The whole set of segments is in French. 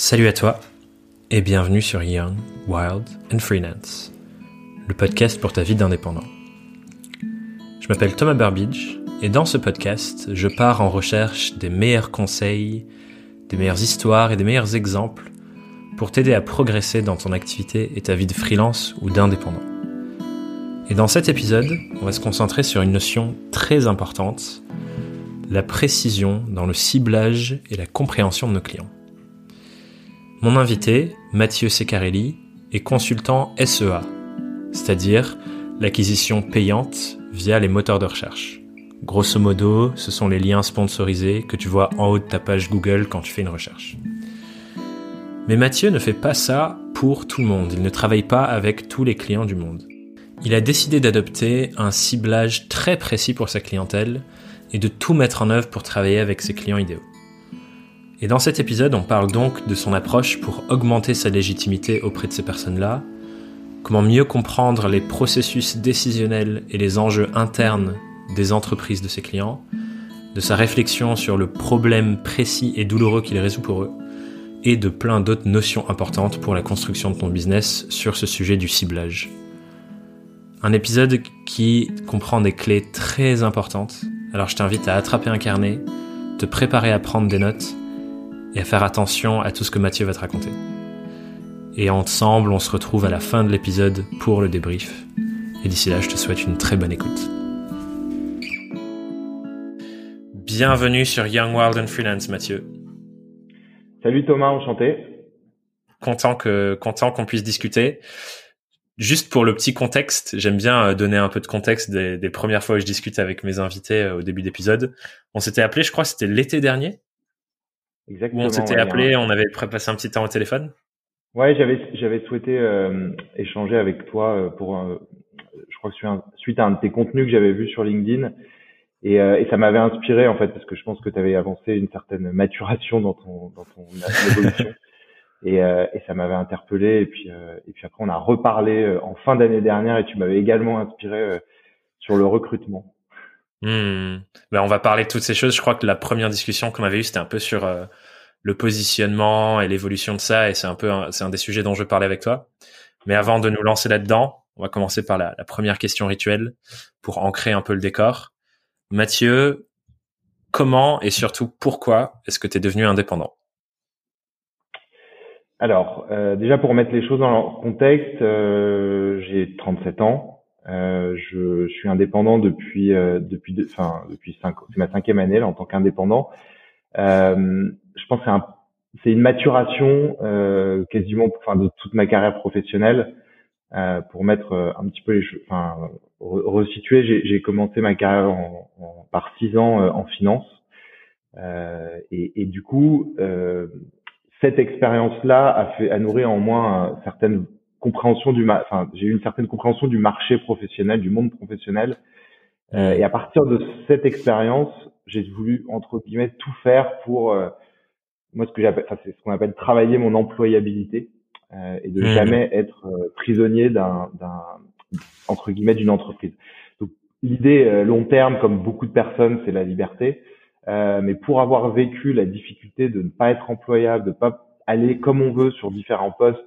Salut à toi et bienvenue sur Young, Wild and Freelance, le podcast pour ta vie d'indépendant. Je m'appelle Thomas Burbidge et dans ce podcast, je pars en recherche des meilleurs conseils, des meilleures histoires et des meilleurs exemples pour t'aider à progresser dans ton activité et ta vie de freelance ou d'indépendant. Et dans cet épisode, on va se concentrer sur une notion très importante, la précision dans le ciblage et la compréhension de nos clients. Mon invité, Mathieu Secarelli, est consultant SEA, c'est-à-dire l'acquisition payante via les moteurs de recherche. Grosso modo, ce sont les liens sponsorisés que tu vois en haut de ta page Google quand tu fais une recherche. Mais Mathieu ne fait pas ça pour tout le monde, il ne travaille pas avec tous les clients du monde. Il a décidé d'adopter un ciblage très précis pour sa clientèle et de tout mettre en œuvre pour travailler avec ses clients idéaux. Et dans cet épisode, on parle donc de son approche pour augmenter sa légitimité auprès de ces personnes-là, comment mieux comprendre les processus décisionnels et les enjeux internes des entreprises de ses clients, de sa réflexion sur le problème précis et douloureux qu'il résout pour eux, et de plein d'autres notions importantes pour la construction de ton business sur ce sujet du ciblage. Un épisode qui comprend des clés très importantes, alors je t'invite à attraper un carnet, te préparer à prendre des notes, et à faire attention à tout ce que Mathieu va te raconter. Et ensemble, on se retrouve à la fin de l'épisode pour le débrief. Et d'ici là, je te souhaite une très bonne écoute. Bienvenue sur Young Wild and Freelance, Mathieu. Salut Thomas, enchanté. Content que content qu'on puisse discuter. Juste pour le petit contexte, j'aime bien euh, donner un peu de contexte des, des, premières fois où je discute avec mes invités euh, au début d'épisode. On s'était appelé, je crois, c'était l'été dernier. Exactement. on s'était appelé, on avait passé un petit temps au téléphone. Ouais, j'avais j'avais souhaité euh, échanger avec toi euh, pour, euh, je crois que suite à un de tes contenus que j'avais vu sur LinkedIn et, et ça m'avait inspiré en fait parce que je pense que tu avais avancé une certaine maturation dans ton dans ton évolution et, et ça m'avait interpellé et puis et puis après on a reparlé en fin d'année dernière et tu m'avais également inspiré sur le recrutement. Hmm. Ben, on va parler de toutes ces choses. Je crois que la première discussion qu'on avait eue, c'était un peu sur euh, le positionnement et l'évolution de ça, et c'est un peu c'est un des sujets dont je parler avec toi. Mais avant de nous lancer là-dedans, on va commencer par la, la, première question rituelle pour ancrer un peu le décor. Mathieu, comment et surtout pourquoi est-ce que tu es devenu indépendant? Alors, euh, déjà pour mettre les choses dans leur contexte, euh, j'ai 37 ans. Euh, je, je, suis indépendant depuis euh, depuis enfin depuis cinq c'est ma cinquième année là en tant qu'indépendant. Euh, je pense que c'est un c'est une maturation euh, quasiment enfin de toute ma carrière professionnelle euh, pour mettre un petit peu les enfin resituer j'ai, j'ai commencé ma carrière en, en, par six ans en finance et, et, du coup cette expérience là a fait a nourri en moi certaines compréhension du, enfin, j'ai eu une certaine compréhension du marché professionnel, du monde professionnel. Euh, et à partir de cette expérience, j'ai voulu entre guillemets tout faire pour euh, moi ce que j'appelle, enfin, c'est ce qu'on appelle travailler mon employabilité euh, et de mmh. jamais être euh, prisonnier d'un, d'un entre guillemets d'une entreprise. Donc l'idée euh, long terme, comme beaucoup de personnes, c'est la liberté. mais pour avoir vécu la difficulté de ne pas être employable, de pas aller comme on veut sur différents postes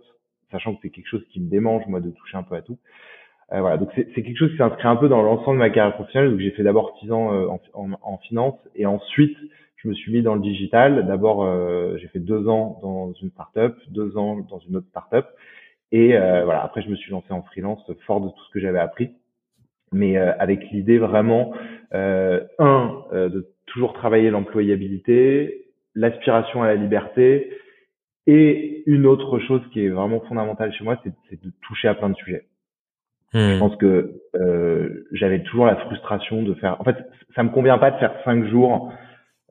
sachant que c'est quelque chose qui me démange moi de toucher un peu à tout. Euh, voilà, donc c'est quelque chose qui s'inscrit un peu dans l'ensemble de ma carrière professionnelle. Donc j'ai fait d'abord six ans euh, en, en, finance et ensuite je me suis mis dans le digital. D'abord euh, j'ai fait deux ans dans une startup, deux ans dans une autre startup et euh, voilà. Après je me suis lancé en freelance fort de tout ce que j'avais appris, mais euh, avec l'idée vraiment un de toujours travailler l'employabilité, l'aspiration à la liberté et une autre chose qui est vraiment fondamentale chez moi, c'est de toucher à plein de sujets. Je hmm. pense que euh, j'avais toujours la frustration de faire. En fait, ça me convient pas de faire cinq jours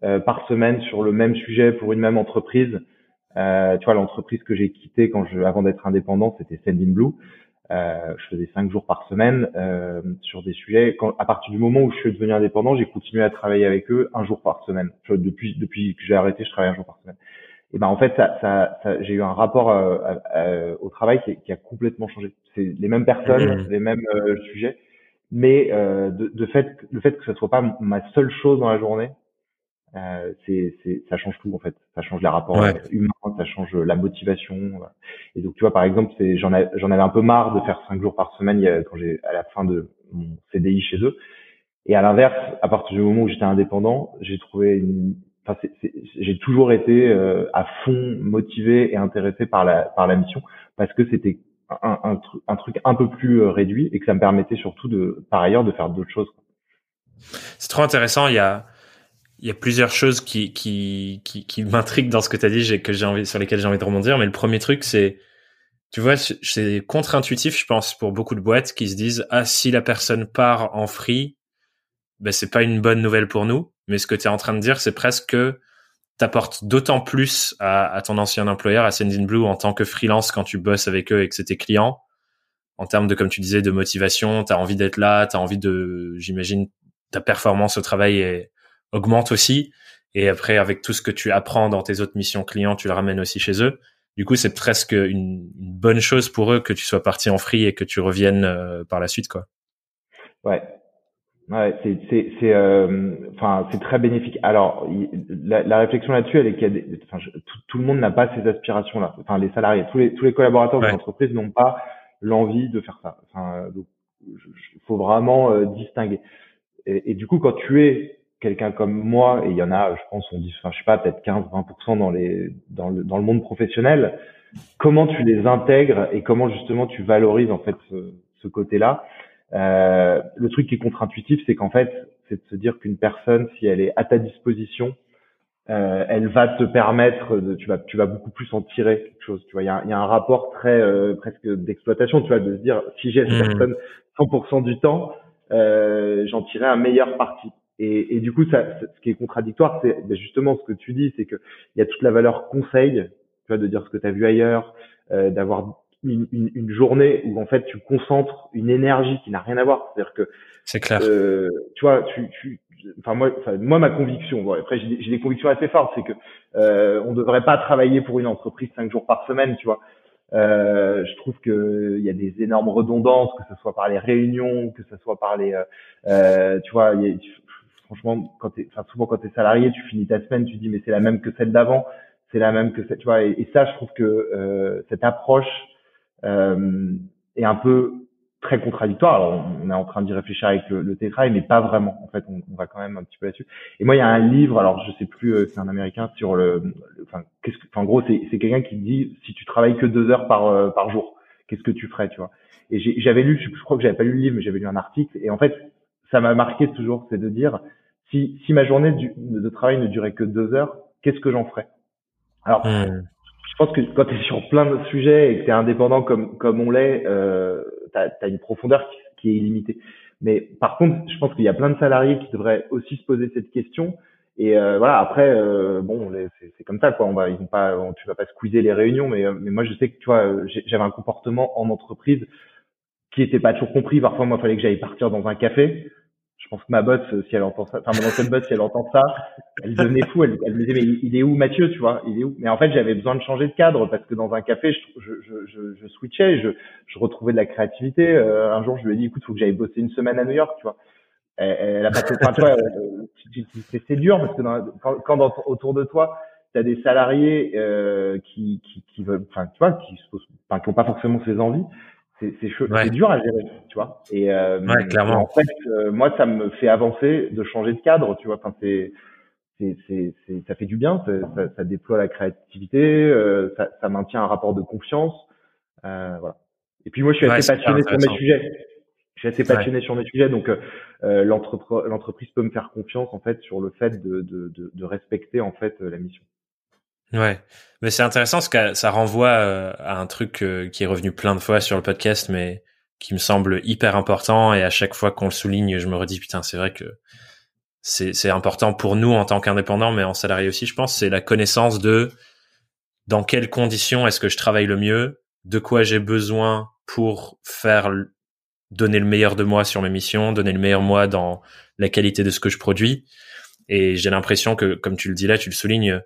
euh, par semaine sur le même sujet pour une même entreprise. Euh, tu vois, l'entreprise que j'ai quittée quand je, avant d'être indépendant, c'était Sendinblue. Euh, je faisais cinq jours par semaine euh, sur des sujets. Quand, à partir du moment où je suis devenu indépendant, j'ai continué à travailler avec eux un jour par semaine. depuis depuis que j'ai arrêté, je travaille un jour par semaine et ben en fait ça, ça, ça j'ai eu un rapport euh, euh, au travail qui, qui, a complètement changé. C'est les mêmes personnes, mmh. les mêmes euh, sujets, mais de, de, fait le fait que ce soit pas ma seule chose dans la journée, euh, c'est, ça change tout en fait. Ça change les rapports humains, ça change la motivation. Et donc tu vois, par exemple, c'est, j'en, j'en avais un peu marre de faire cinq jours par semaine quand j'ai à la fin de mon CDI chez eux. Et à l'inverse, à partir du moment où j'étais indépendant, j'ai trouvé une, j'ai toujours été euh, à fond motivé et intéressé par la par la mission parce que c'était un, un, un, truc un peu plus euh, réduit et que ça me permettait surtout de par ailleurs de faire d'autres choses. C'est trop intéressant. Il y a il y a plusieurs choses qui qui qui, qui m'intriguent dans ce que tu as dit, que j'ai envie sur lesquelles j'ai envie de rebondir. Mais le premier truc, c'est tu vois, c'est contre-intuitif, je pense, pour beaucoup de boîtes qui se disent ah si la personne part en free, ben c'est pas une bonne nouvelle pour nous. Mais ce que tu es en train de dire, c'est presque que t'apportes d'autant plus à, à, ton ancien employeur, à Sendinblue, en tant que freelance quand tu bosses avec eux et que c'est tes clients, en termes de, comme tu disais, de motivation, tu as envie d'être là, tu as envie de, j'imagine, ta performance au travail augmente aussi. Et après, avec tout ce que tu apprends dans tes autres missions clients, tu le ramènes aussi chez eux. Du coup, c'est presque une, bonne chose pour eux que tu sois parti en free et que tu reviennes euh, par la suite, quoi. Ouais, Ouais, c'est c'est c'est euh, enfin c'est très bénéfique. Alors la, la réflexion là-dessus, elle est qu'il y a des, enfin, tout, tout, le monde n'a pas ces aspirations là. Enfin les salariés, tous les tous les collaborateurs de l'entreprise n'ont pas l'envie de faire ça. Enfin donc il faut vraiment euh, distinguer. Et, et, du coup quand tu es quelqu'un comme moi et il y en a, je pense on dit, enfin je sais pas peut-être 15-20% dans les dans le dans le monde professionnel, comment tu les intègres et comment justement tu valorises en fait ce, ce côté-là? Euh, le truc qui est contre-intuitif, c'est qu'en fait, c'est de se dire qu'une personne, si elle est à ta disposition, euh, elle va te permettre de, tu vas, tu vas beaucoup plus en tirer quelque chose. Tu vois, il y a, y a, un rapport très euh, presque d'exploitation, tu vois, de se dire si j'ai cette mmh. personne 100% du temps, euh, j'en tirerai un meilleur parti. Et, et du coup, ça, ce qui est contradictoire, c'est ben, justement ce que tu dis, c'est que il y a toute la valeur conseil, tu vois, de dire ce que tu as vu ailleurs, euh, d'avoir une, une, une, journée où en fait tu concentres une énergie qui n'a rien à voir. C'est-à-dire que c'est clair. Euh, tu vois, tu, tu, enfin moi, enfin, moi ma conviction. Bon, après j'ai des convictions assez fortes, c'est que euh, on devrait pas travailler pour une entreprise cinq jours par semaine, tu vois. Euh, je trouve que il y a des énormes redondances, que ce soit par les réunions, que ce soit par les, euh, euh tu vois, y a, franchement, quand t'es, enfin souvent quand t'es salarié, tu finis ta semaine, tu dis mais c'est la même que celle d'avant, c'est la même que cette, tu vois, et, et ça, je trouve que euh, cette approche euh, est un peu très contradictoire. Alors, on est en train d'y réfléchir avec le, le télétravail, mais pas vraiment. En fait, on, on, va quand même un petit peu là-dessus. Et moi, il y a un livre, alors je sais plus, euh, c'est un américain sur le, enfin, qu'est-ce que, en gros, c'est, c'est quelqu'un qui dit si tu travailles que deux heures par euh, par jour, qu'est-ce que tu ferais, tu vois? Et j'avais lu, je crois que j'avais pas lu le livre, mais j'avais lu un article. Et en fait, ça m'a marqué toujours, c'est de dire si si ma journée de travail ne durait que deux heures, qu'est-ce que j'en ferais? Alors, hmm je pense que quand tu es sur plein de sujets et que tu es indépendant comme, comme on l'est, euh, tu as, une profondeur qui, est illimitée. Mais par contre, je pense qu'il y a plein de salariés qui devraient aussi se poser cette question. Et euh, voilà, après, euh, bon, c'est comme ça, quoi. On va, ils vont pas, tu vas pas squeezer les réunions, mais, euh, mais moi, je sais que tu vois, j'avais un comportement en entreprise qui était pas toujours compris. Parfois, moi, il fallait que j'aille partir dans un café pense que ma boss, si elle entend ça, enfin mon ancienne boss, si elle entend ça, elle devenait fou. Elle, elle, me disait mais il est où Mathieu, tu vois? Il est où? Mais en fait, j'avais besoin de changer de cadre parce que dans un café, je, je, je, je switchais, je, je retrouvais de la créativité. Euh, un jour, je lui ai dit écoute, faut que j'aille bosser une semaine à New York, tu vois. Elle, elle a pas enfin, tu vois, euh, c'est dur parce que dans, quand, quand autour de toi, tu as des salariés euh, qui, qui, qui veulent, enfin, tu vois, qui, enfin, qui ont pas forcément ces envies c'est c'est dur à gérer, tu vois. Et, euh, clairement. en fait, euh, moi, ça me fait avancer de changer de cadre, tu vois. Enfin, c'est c'est ça fait du bien, ça, ça, déploie la créativité, euh, ça, ça, maintient un rapport de confiance, euh, voilà. Et puis moi, je suis assez passionné sur mes sujets. Je suis assez passionné sur mes sujets, donc euh, l'entreprise peut me faire confiance en fait sur le fait de, de, de, de respecter en fait la mission. Ouais, mais c'est intéressant parce que ça renvoie euh, à un truc euh, qui est revenu plein de fois sur le podcast, mais qui me semble hyper important. Et à chaque fois qu'on le souligne, je me redis putain, c'est vrai que c'est important pour nous en tant qu'indépendants, mais en salarié aussi, je pense. C'est la connaissance de dans quelles conditions est-ce que je travaille le mieux, de quoi j'ai besoin pour faire donner le meilleur de moi sur mes missions, donner le meilleur moi dans la qualité de ce que je produis. Et j'ai l'impression que, comme tu le dis là, tu le soulignes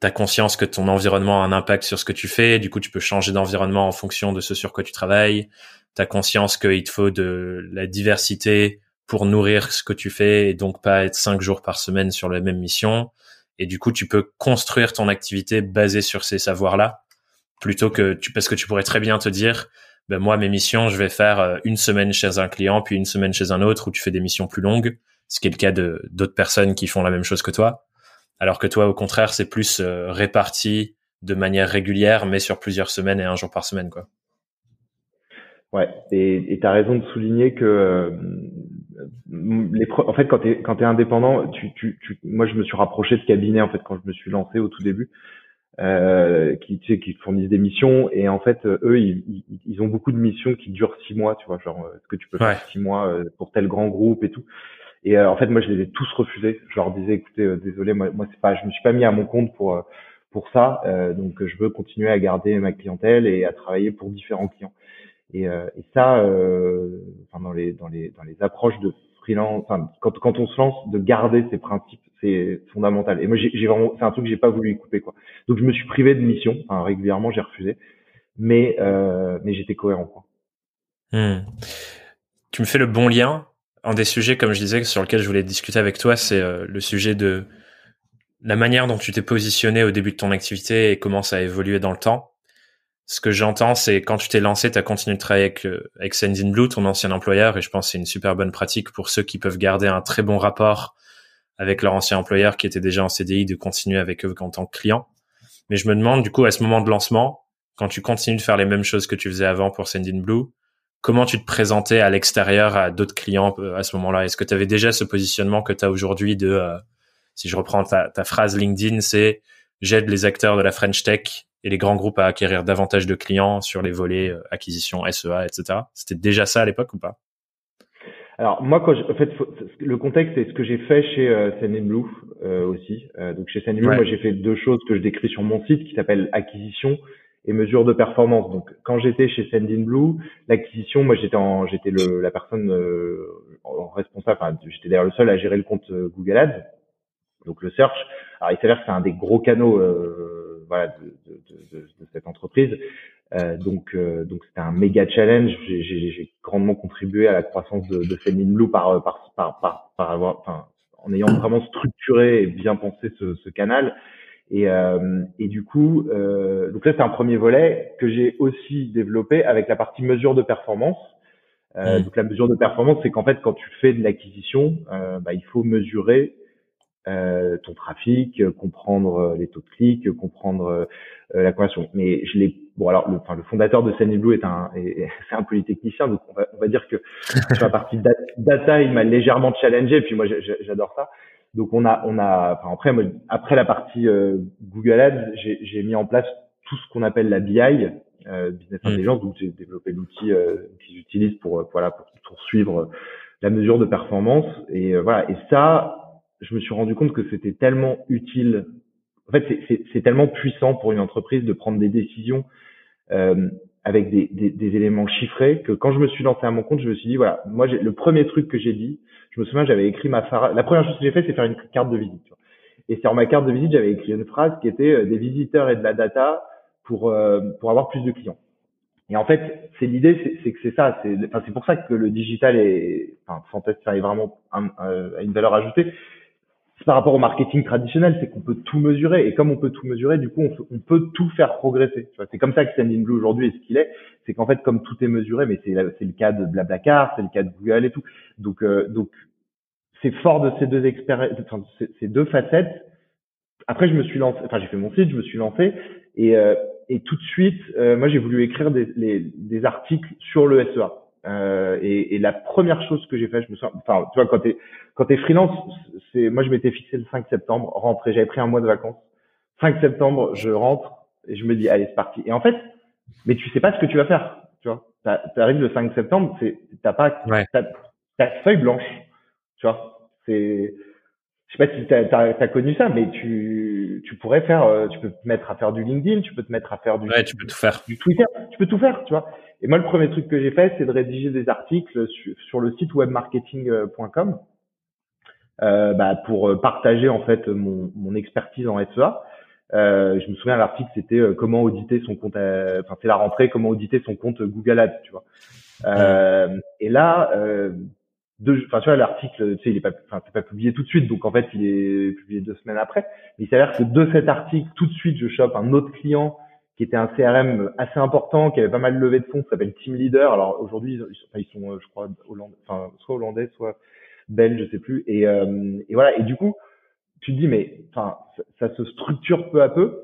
tu conscience que ton environnement a un impact sur ce que tu fais, du coup tu peux changer d'environnement en fonction de ce sur quoi tu travailles, tu as conscience qu'il te faut de la diversité pour nourrir ce que tu fais et donc pas être cinq jours par semaine sur la même mission. Et du coup, tu peux construire ton activité basée sur ces savoirs-là plutôt que tu, parce que tu pourrais très bien te dire, ben moi, mes missions, je vais faire euh, une semaine chez un client, puis une semaine chez un autre où tu fais des missions plus longues. Ce qui est le cas de d'autres personnes qui font la même chose que toi. Alors que toi, au contraire, c'est plus euh, réparti de manière régulière, mais sur plusieurs semaines et un jour par semaine, quoi. Ouais, et tu as raison de souligner que euh, les en fait quand tu es quand es indépendant, tu, tu, tu moi je me suis rapproché de cabinet en fait quand je me suis lancé au tout début euh, qui tu sais qui fournissent des missions et en fait eux ils, ils, ont beaucoup de missions qui durent six mois, tu vois, genre est-ce que tu peux faire six mois euh, pour tel grand groupe et tout. Et en fait moi je les ai tous refusés. Je leur disais écoutez désolé moi moi c'est pas je me suis pas mis à mon compte pour pour ça donc je veux continuer à garder ma clientèle et à travailler pour différents clients. Et, euh, et ça, euh, dans les dans les dans les approches de freelance, quand quand on se lance, de garder ces principes, c'est fondamental. Et moi, j'ai vraiment, c'est un truc que j'ai pas voulu couper quoi. Donc je me suis privé de mission, régulièrement, j'ai refusé, mais euh, mais j'étais cohérent quoi. Hmm. Tu me fais le bon lien. Un des sujets, comme je disais, sur lequel je voulais discuter avec toi, c'est euh, le sujet de la manière dont tu t'es positionné au début de ton activité et comment ça a évolué dans le temps ce que j'entends, c'est quand tu t'es lancé, tu as continué de travailler avec, euh, avec Blue, ton ancien employeur, et je pense que c'est une super bonne pratique pour ceux qui peuvent garder un très bon rapport avec leur ancien employeur qui était déjà en CDI, de continuer avec eux en tant que client. Mais je me demande, du coup, à ce moment de lancement, quand tu continues de faire les mêmes choses que tu faisais avant pour Blue, comment tu te présentais à l'extérieur à d'autres clients euh, à ce moment-là? Est-ce que tu avais déjà ce positionnement que tu as aujourd'hui de, euh, si je reprends ta, ta phrase LinkedIn, c'est j'aide les acteurs de la French Tech et les grands groupes à acquérir davantage de clients sur les volets euh, acquisition, SEA, etc. C'était déjà ça à l'époque ou pas? Alors moi, quand en fait, le contexte c'est ce que j'ai fait chez euh, Blue euh, aussi. Euh, donc chez Blue, moi j'ai fait deux choses que je décris sur mon site qui s'appellent acquisition et mesure de performance. Donc quand j'étais chez Blue, l'acquisition, moi j'étais en, j'étais le, la personne euh, responsable, enfin j'étais d'ailleurs le seul à gérer le compte Google Ads, donc le search. Alors il s'avère que c'est un des gros canaux voilà, de, de, de, de, cette entreprise. Euh, donc, euh, donc c'était un méga challenge. J'ai grandement contribué à la croissance de, de Blue par, par, par, par, par avoir, enfin, en ayant vraiment structuré et bien pensé ce, ce canal. Et, euh, et du coup, euh, donc là c'est un premier volet que j'ai aussi développé avec la partie mesure de performance. Euh, mmh. Donc la mesure de performance, c'est qu'en fait quand tu fais de l'acquisition, euh, bah, il faut mesurer euh, ton trafic, comprendre euh, les taux de clic, comprendre la conversion. Mais je l'ai bon alors le, enfin, le fondateur de Blue est un c'est un polytechnicien donc on va, on va dire que sur la partie data il m'a légèrement challengé puis moi j'adore ça donc on a on a enfin après après la partie Google Ads j'ai mis en place tout ce qu'on appelle la BI business mmh. intelligence donc j'ai développé l'outil qu'ils utilisent pour voilà pour, pour suivre la mesure de performance et voilà et ça je me suis rendu compte que c'était tellement utile. En fait, c'est tellement puissant pour une entreprise de prendre des décisions euh, avec des, des, des, éléments chiffrés que quand je me suis lancé à mon compte, je me suis dit voilà, moi le premier truc que j'ai dit, je me souviens, j'avais écrit ma phrase. La première chose que j'ai fait, c'est faire une carte de visite. Tu vois. Et sur ma carte de visite, j'avais écrit une phrase qui était euh, des visiteurs et de la data pour euh, pour avoir plus de clients. Et en fait, c'est l'idée, c'est que c'est ça. C'est enfin, c'est pour ça que le digital est, enfin, fantastique, est vraiment un, a une valeur ajoutée par rapport au marketing traditionnel, c'est qu'on peut tout mesurer. Et comme on peut tout mesurer, du coup, on, peut tout faire progresser. C'est comme ça que Blue aujourd'hui est ce qu'il est. C'est qu'en fait, comme tout est mesuré, mais c'est le cas de Blablacar, c'est le cas de Google et tout. Donc, euh, donc, c'est fort de ces deux expériences, enfin, ces deux facettes. Après, je me suis lancé, enfin, j'ai fait mon site, je me suis lancé et, euh, et tout de suite, euh, moi, j'ai voulu écrire des, des articles sur le SEA. Euh, et, et, la première chose que j'ai fait, je me souviens, enfin, tu vois, quand t'es quand t'es freelance, c'est moi je m'étais fixé le 5 septembre, rentrer, j'avais pris un mois de vacances. 5 septembre, je rentre et je me dis allez c'est parti. Et en fait, mais tu sais pas ce que tu vas faire, tu vois. T'arrives le 5 septembre, c'est t'as pas ouais. t'as feuille blanche, tu vois. C'est je sais pas si t'as as, connu ça, mais tu tu pourrais faire, euh, tu peux te mettre à faire du LinkedIn, tu peux te mettre à faire du, ouais, tu peux tout faire. du Twitter, tu peux tout faire, tu vois. Et moi, le premier truc que j'ai fait, c'est de rédiger des articles sur, le site webmarketing.com euh, bah, pour euh, partager en fait mon, mon expertise en SEA. Euh, je me souviens, l'article c'était euh, comment auditer son compte, enfin c'est la rentrée, comment auditer son compte Google Ads, tu vois. Euh, et là, enfin tu vois l'article, tu sais, il est pas, enfin c'est pas publié tout de suite, donc en fait il est publié deux semaines après. Mais il s'avère que de cet article, tout de suite, je chope un autre client qui était un CRM assez important, qui avait pas mal levé de fonds, qui s'appelle Team Leader. Alors aujourd'hui, ils, sont, euh, je crois, hollandais, enfin soit hollandais, soit belges, je sais plus. Et, euh, et voilà. Et du coup, tu te dis, mais enfin, ça, se structure peu à peu.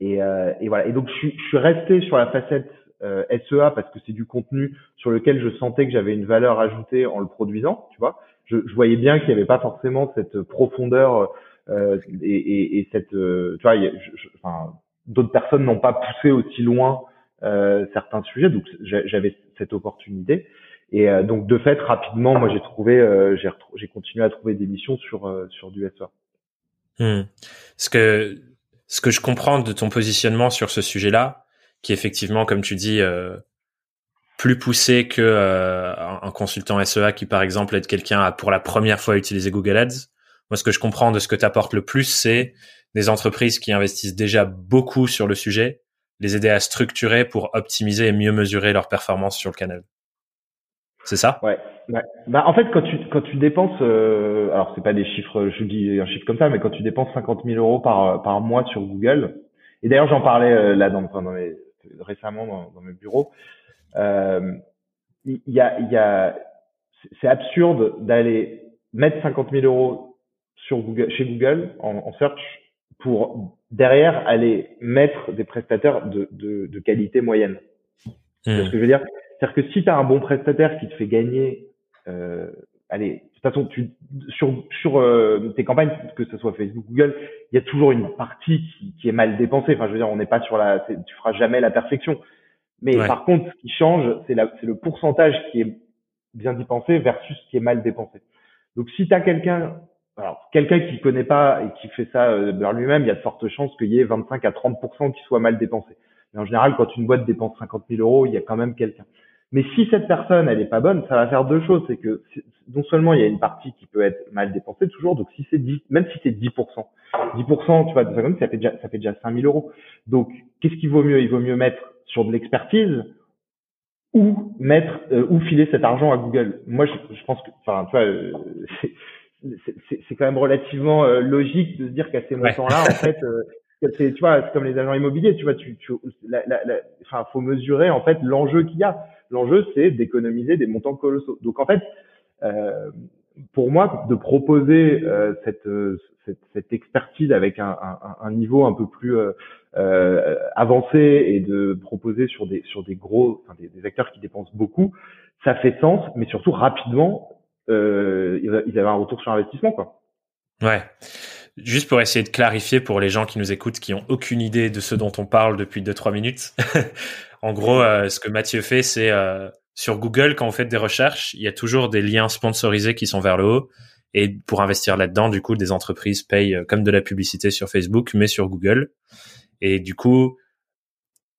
Et, euh, et voilà. Et donc, je, je, suis resté sur la facette euh, SEA parce que c'est du contenu sur lequel je sentais que j'avais une valeur ajoutée en le produisant. Tu vois, je, je voyais bien qu'il n'y avait pas forcément cette profondeur euh, et, et, et, cette, euh, tu vois, enfin, d'autres personnes n'ont pas poussé aussi loin euh, certains sujets, donc j'avais cette opportunité. Et euh, donc de fait, rapidement, moi j'ai trouvé, euh, j'ai continué à trouver des missions sur sur du SEA. Hmm. Ce que ce que je comprends de ton positionnement sur ce sujet-là, qui est effectivement, comme tu dis, plus poussé que un consultant SEA qui, par exemple, aide quelqu'un à pour la première fois utiliser Google Ads. Moi, ce que je comprends de ce que tu apportes le plus, c'est des entreprises qui investissent déjà beaucoup sur le sujet, les aider à structurer pour optimiser et mieux mesurer leur performance sur le canal. C'est ça? Ouais, Bah en fait quand tu quand tu dépenses euh, alors c'est pas des chiffres je dis un chiffre comme ça mais quand tu dépenses 50 000 euros par par mois sur Google et d'ailleurs j'en parlais euh, là dans, mes, récemment dans, mes bureaux euh, il y a y a c'est absurde d'aller mettre 50 000 euros sur Google chez Google en search pour derrière aller mettre des prestataires de, de, de qualité moyenne. C'est ce hmm. que je veux dire? C'est-à-dire que si tu as un bon prestataire qui te fait gagner, euh, allez, de toute façon, tu, sur, sur euh, tes campagnes, que ce soit Facebook, Google, il y a toujours une partie qui, qui est mal dépensée. Enfin, je veux dire, on n'est pas sur la, tu feras jamais la perfection. Mais par contre, ce qui change, c'est le pourcentage qui est bien dépensé versus ce qui est mal dépensé. Donc, si tu as quelqu'un alors, quelqu'un qui connaît pas et qui fait ça euh, lui-même, il y a de fortes chances qu'il y ait 25 à 30% qui soit mal dépensé. Mais en général, quand une boîte dépense 50 000 euros, il y a quand même quelqu'un. Mais si cette personne, elle est pas bonne, ça va faire deux choses. C'est que non seulement il y a une partie qui peut être mal dépensée toujours, donc si c'est 10, même si c'est 10% 10 tu vois, ça fait déjà, ça fait déjà 5 000 euros. Donc, qu'est-ce qu'il vaut mieux? Il vaut mieux mettre sur de l'expertise ou mettre euh, ou filer cet argent à Google. Moi, je, je pense que, enfin, tu vois, euh, c'est quand même relativement euh, logique de se dire qu'à ces montants-là, en fait, euh, c'est tu vois, c'est comme les agents immobiliers, tu vois, tu, tu la, la, la, enfin, faut mesurer en fait l'enjeu qu'il y a. L'enjeu, c'est d'économiser des montants colossaux. Donc en fait, euh, pour moi, de proposer euh, cette, cette, cette, expertise avec un, un, un, niveau un peu plus avancé et de proposer sur des sur des gros, enfin, des, des acteurs qui dépensent beaucoup, ça fait sens, mais surtout rapidement euh, ils avaient un retour sur investissement, quoi. Ouais. Juste pour essayer de clarifier pour les gens qui nous écoutent, qui ont aucune idée de ce dont on parle depuis 2-3 minutes. en gros, euh, ce que Mathieu fait, c'est euh, sur Google, quand vous faites des recherches, il y a toujours des liens sponsorisés qui sont vers le haut. Et pour investir là-dedans, du coup, des entreprises payent euh, comme de la publicité sur Facebook, mais sur Google. Et du coup,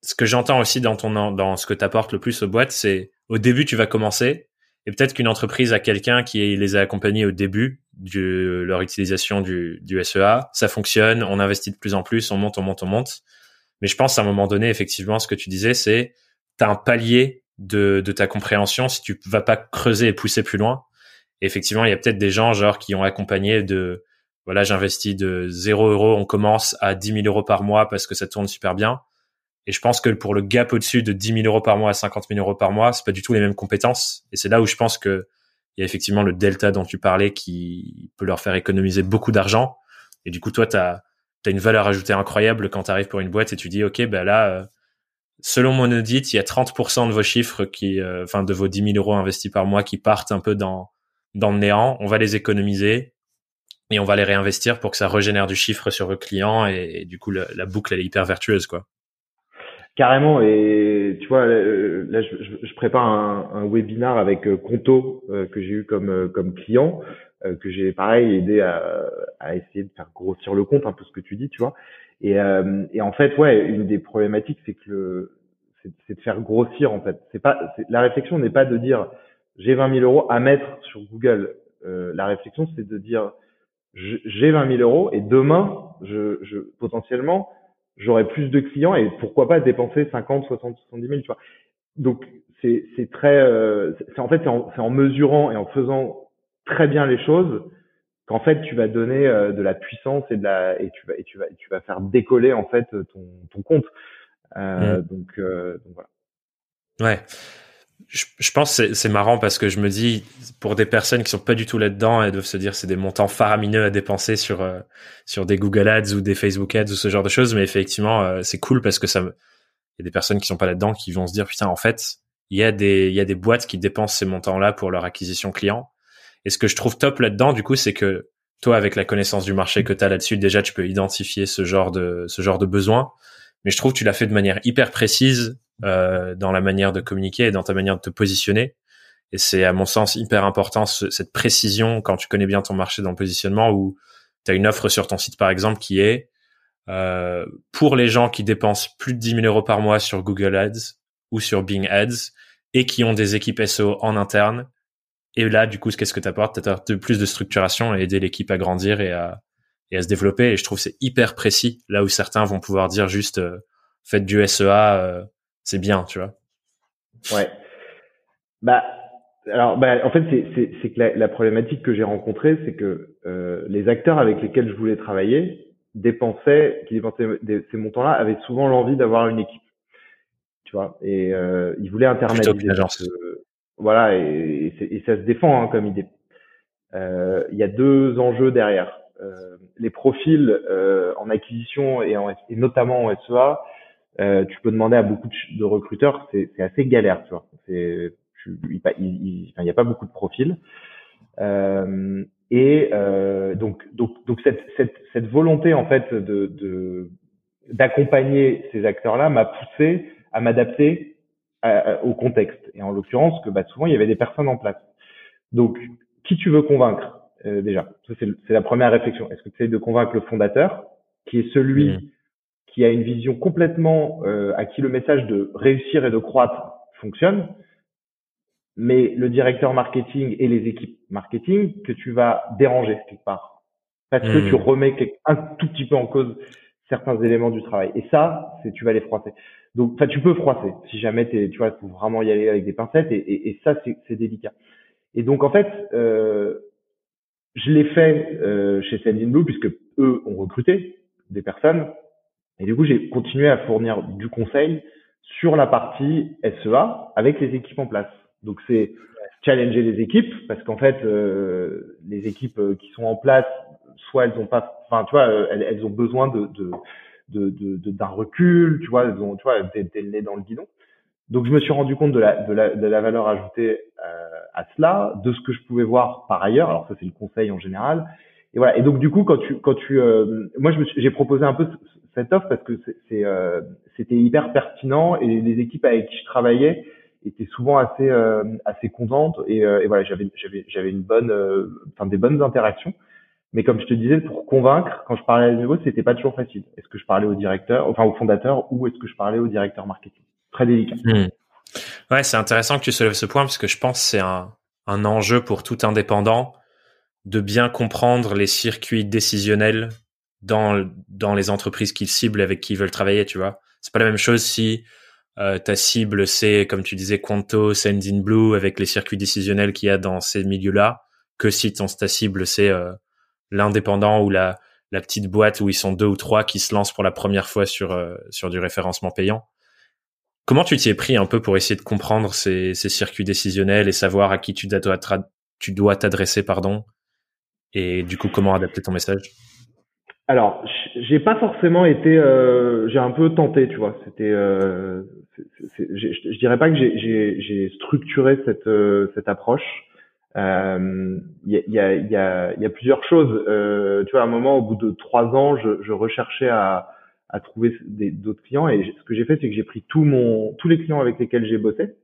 ce que j'entends aussi dans ton dans ce que tu apportes le plus aux boîtes, c'est au début, tu vas commencer et peut-être qu'une entreprise a quelqu'un qui les a accompagnés au début de leur utilisation du, du SEA, ça fonctionne, on investit de plus en plus, on monte, on monte, on monte. Mais je pense à un moment donné, effectivement, ce que tu disais, c'est tu as un palier de, ta compréhension si tu vas pas creuser et pousser plus loin. Et effectivement, il y a peut-être des gens genre qui ont accompagné de voilà, j'investis de 0 euros, on commence à 10 000 euros par mois parce que ça tourne super bien. Et je pense que pour le gap au-dessus de 10 000 euros par mois à 50 000 euros par mois, c'est pas du tout les mêmes compétences. Et c'est là où je pense que il y a effectivement le delta dont tu parlais qui peut leur faire économiser beaucoup d'argent. Et du coup, toi, tu as, une valeur ajoutée incroyable quand tu arrives pour une boîte et tu dis, OK, ben là, euh, selon mon audit, il y a 30% de vos chiffres qui, euh, enfin, de vos 10 000 euros investis par mois qui partent un peu dans, dans le néant. On va les économiser et on va les réinvestir pour que ça régénère du chiffre sur vos clients. Et, du coup, la boucle, elle est hyper vertueuse, quoi. Carrément, et tu vois, euh, là, je, je, prépare un, un, webinar avec euh, Conto euh, que j'ai eu comme comme client, que j'ai pareil aidé à, à, essayer de faire grossir le compte, un peu ce que tu dis, tu vois. Et, et en fait, ouais, une des problématiques, c'est que le, c'est de faire grossir en fait. C'est pas, la réflexion n'est pas de dire j'ai 20 000 euros à mettre sur Google. la réflexion, c'est de dire j'ai 20 000 euros et demain, je, je potentiellement j'aurais plus de clients et pourquoi pas dépenser 50, 60, 70 000, tu vois. Donc, c'est très, euh, c'est en fait c'est en, en, mesurant et en faisant très bien les choses qu'en fait tu vas donner euh, de la puissance et de la et tu vas et tu vas tu vas faire décoller en fait ton ton compte. Euh, mm. donc, donc voilà. Ouais je, je pense que c'est marrant parce que je me dis pour des personnes qui sont pas du tout là-dedans, elles doivent se dire c'est des montants faramineux à dépenser sur euh, sur des Google Ads ou des Facebook Ads ou ce genre de choses. Mais effectivement, euh, c'est cool parce que ça, il y a des personnes qui sont pas là-dedans qui vont se dire putain en fait il y a des il y a des boîtes qui dépensent ces montants-là pour leur acquisition client. Et ce que je trouve top là-dedans du coup, c'est que toi avec la connaissance du marché que tu as là-dessus, déjà tu peux identifier ce genre de ce genre de besoin. Mais je trouve que tu l'as fait de manière hyper précise euh, dans la manière de communiquer et dans ta manière de te positionner. Et c'est à mon sens hyper important cette précision quand tu connais bien ton marché dans le positionnement où tu as une offre sur ton site par exemple qui est euh, pour les gens qui dépensent plus de 10 000 euros par mois sur Google Ads ou sur Bing Ads et qui ont des équipes SEO en interne. Et là, du coup, qu'est-ce que tu apportes Tu plus de structuration et aider l'équipe à grandir et à, et à se développer. Et je trouve c'est hyper précis là où certains vont pouvoir dire juste euh, faites du SEA c'est bien, tu vois. Ouais. Bah, alors, bah, en fait, c'est que la, problématique que j'ai rencontrée, c'est que euh, les acteurs avec lesquels je voulais travailler dépensaient, qui dépensaient ces montants-là, avaient souvent l'envie d'avoir une équipe, tu vois, et euh, ils voulaient internaliser. voilà, et, et, ça se défend hein, comme idée. Euh, il y a deux enjeux derrière. Euh, les profils euh, en acquisition et, en, et notamment en SEA euh, tu peux demander à beaucoup de, recruteurs, c'est assez galère, tu vois. C'est, il n'y a pas beaucoup de profils. Euh, et euh, donc, donc, donc cette, cette, cette, volonté en fait de d'accompagner ces acteurs-là m'a poussé à m'adapter au contexte. Et en l'occurrence, que bah, souvent il y avait des personnes en place. Donc, qui tu veux convaincre euh, déjà? C'est la première réflexion. Est-ce que tu essaies de convaincre le fondateur, qui est celui mmh qui a une vision complètement euh, à qui le message de réussir et de croître fonctionne, mais le directeur marketing et les équipes marketing que tu vas déranger quelque part parce que tu hmm. remets un tout petit peu en cause certains éléments du travail. Et ça, c'est tu vas les froisser. Donc, enfin, tu peux froisser si jamais tu vois, faut vraiment y aller avec des pincettes et, et, et ça, c'est délicat. Et donc, en fait, euh, je l'ai fait euh, chez Sendinblue puisque eux ont recruté des personnes et du coup, j'ai continué à fournir du conseil sur la partie SEA avec les équipes en place. Donc c'est challenger les équipes parce qu'en fait euh, les équipes euh, qui sont en place, soit elles ont pas, enfin tu vois, euh, elles, ont besoin de de de, d'un recul, tu vois, elles ont, tu vois, t'es, le nez dans le guidon. Donc je me suis rendu compte de la de la, de la valeur ajoutée à cela, de ce que je pouvais voir par ailleurs. Alors ça c'est le conseil en général. Et voilà. Et donc du coup quand tu quand tu, moi je me j'ai proposé un peu cette offre parce que euh, c'était hyper pertinent et les équipes avec qui je travaillais étaient souvent assez euh, contentes et, euh, et, voilà j'avais une bonne enfin des bonnes interactions. Mais comme je te disais pour convaincre quand je parlais à nouveau c'était pas toujours facile. Est-ce que je parlais au directeur enfin au fondateur ou est-ce que je parlais au directeur marketing? Très délicat. Hmm. ouais c'est intéressant que tu soulèves ce point parce que je pense c'est un enjeu pour tout indépendant de bien comprendre les circuits décisionnels dans, dans les entreprises qu'ils ciblent avec qui ils veulent travailler, tu vois. C'est pas la même chose si euh, ta cible c'est, comme tu disais, Quanto, Blue avec les circuits décisionnels qu'il y a dans ces milieux-là, que si ton, ta cible c'est euh, l'indépendant ou la, la petite boîte où ils sont deux ou trois qui se lancent pour la première fois sur, euh, sur du référencement payant. Comment tu t'y es pris un peu pour essayer de comprendre ces, ces circuits décisionnels et savoir à qui tu dois, tu dois t'adresser, pardon, et du coup comment adapter ton message? Alors, j'ai pas forcément été, euh, j'ai un peu tenté, tu vois. C'était, euh, je dirais pas que j'ai structuré cette euh, cette approche. Il euh, y, a, y, a, y, y, a, plusieurs choses. Euh, tu vois, à un moment, au bout de trois ans, je, je recherchais à, à trouver d'autres clients et ce que j'ai fait, c'est que j'ai pris tout mon, tous les clients avec lesquels j'ai bossé.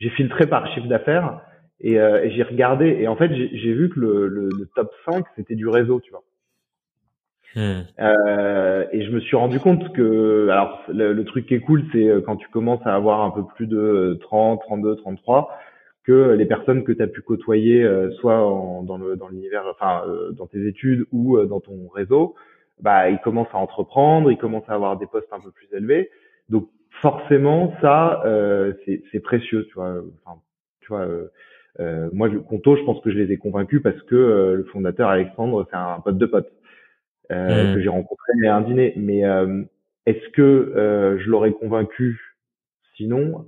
J'ai filtré par chiffre d'affaires et, et j'ai regardé et en fait, j'ai vu que le, le, le top 5 c'était du réseau, tu vois. Hmm. Euh, et je me suis rendu compte que, alors le, truc qui est cool, c'est euh, quand tu commences à avoir un peu plus de 30, 32, 33, que les personnes que tu as pu côtoyer, euh, soit dans le dans l'univers, enfin dans tes études ou dans ton réseau, bah ils commencent à entreprendre, ils commencent à avoir des postes un peu plus élevés. Donc forcément, ça, c'est précieux, tu vois. Enfin, tu vois, euh, moi, Conto, je pense que je les ai convaincus parce que le fondateur Alexandre, c'est un pote de pote mmh. que j'ai rencontré à un dîner. Mais est-ce que je l'aurais convaincu sinon?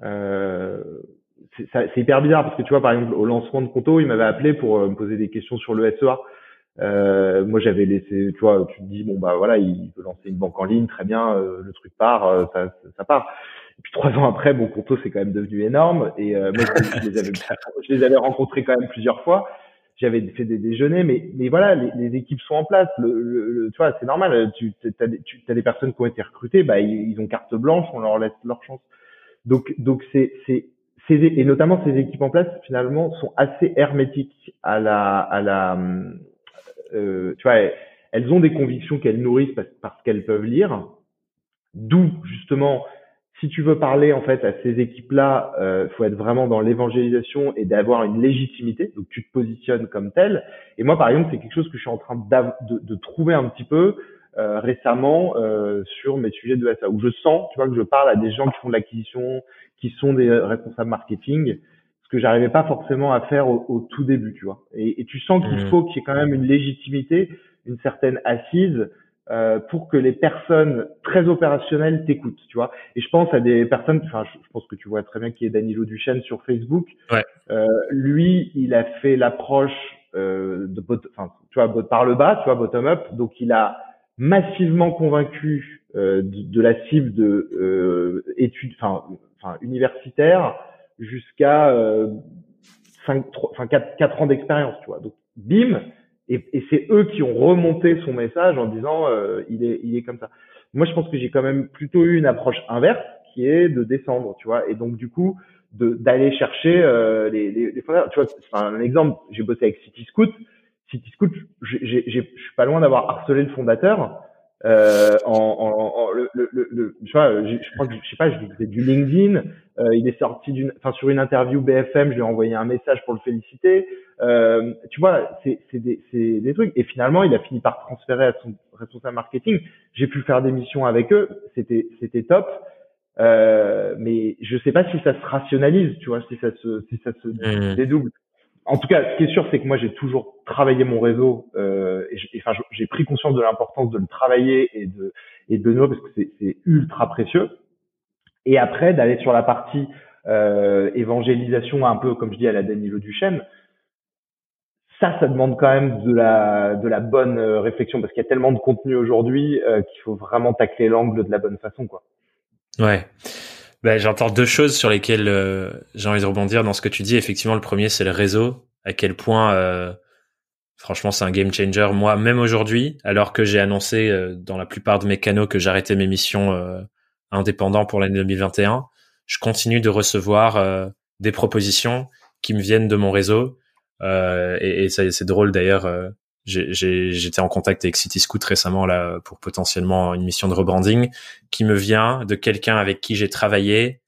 C'est hyper bizarre parce que tu vois, par exemple, au lancement de Conto, il m'avait appelé pour me poser des questions sur le SEA. Euh, moi, j'avais laissé, tu vois, tu te dis bon bah voilà, il veut lancer une banque en ligne, très bien, euh, le truc part, euh, ça, ça part. Et puis trois ans après, mon Conto c'est quand même devenu énorme et moi je, les avais, je les avais rencontrés quand même plusieurs fois. J'avais fait des déjeuners, mais mais voilà, les, équipes sont en place. Le, tu vois, c'est normal. Tu as, des, tu as des personnes qui ont été recrutées, bah ils, ils ont carte blanche, on leur laisse leur chance. Donc donc c'est c'est et notamment ces équipes en place finalement sont assez hermétiques à la à la euh, tu vois, elles, ont des convictions qu'elles nourrissent parce, qu'elles peuvent lire. D'où justement, si tu veux parler en fait à ces équipes-là, euh, faut être vraiment dans l'évangélisation et d'avoir une légitimité. Donc tu te positionnes comme tel. Et moi, par exemple, c'est quelque chose que je suis en train de, de trouver un petit peu euh, récemment euh, sur mes sujets de SA, où je sens, tu vois, que je parle à des gens qui font de l'acquisition, qui sont des responsables marketing, que j'arrivais pas forcément à faire au, tout début, tu vois. Et, et tu sens qu'il mmh. faut qu'il y ait quand même une légitimité, une certaine assise euh, pour que les personnes très opérationnelles t'écoutent, tu vois. Et je pense à des personnes, enfin, je, pense que tu vois très bien qui est Danilo Duchesne sur Facebook. Ouais. Euh, lui, il a fait l'approche euh, de, enfin, tu vois, par le bas, tu vois, bottom up. Donc, il a massivement convaincu euh, de, de, la cible de euh, études, enfin, enfin, universitaire jusqu'à euh, 5, enfin 4, 4 ans d'expérience, tu vois. Donc, bim, et, et c'est eux qui ont remonté son message en disant euh, il est il est comme ça. Moi, je pense que j'ai quand même plutôt eu une approche inverse, qui est de descendre, tu vois. Et donc, du coup, d'aller chercher euh, les, les, les fondateurs. Tu vois, c'est un exemple. J'ai bossé avec City Scoot. City Scoot, je suis pas loin d'avoir harcelé le fondateur euh, en, en, en le, le, le, je, vois, je, je, crois que je sais pas, je faisais du LinkedIn. Euh, il est sorti d'une, enfin sur une interview BFM, je lui ai envoyé un message pour le féliciter. Euh, tu vois, c'est des, des trucs. Et finalement, il a fini par transférer à son responsable marketing. J'ai pu faire des missions avec eux. C'était c'était top. Euh, mais je sais pas si ça se rationalise, tu vois, si ça se si ça se mmh. dédouble en tout cas, ce qui est sûr, c'est que moi, j'ai toujours travaillé mon réseau. Euh, et enfin, j'ai pris conscience de l'importance de le travailler et de et de nous parce que c'est ultra précieux. Et après, d'aller sur la partie euh, évangélisation, un peu comme je dis à la Danilo Duchesne, ça, ça demande quand même de la de la bonne euh, réflexion parce qu'il y a tellement de contenu aujourd'hui euh, qu'il faut vraiment tacler l'angle de la bonne façon, quoi. Ouais. Ben, j'entends deux choses sur lesquelles euh, j'ai envie de rebondir dans ce que tu dis. Effectivement, le premier, c'est le réseau. À quel point, euh, franchement, c'est un game changer. Moi, même aujourd'hui, alors que j'ai annoncé euh, dans la plupart de mes canaux que j'arrêtais mes missions indépendants pour l'année 2021, je continue de recevoir des propositions qui me viennent de mon réseau. et, et c'est drôle d'ailleurs j'étais en contact avec City Scoot récemment là pour potentiellement une mission de rebranding qui me vient de quelqu'un avec qui j'ai travaillé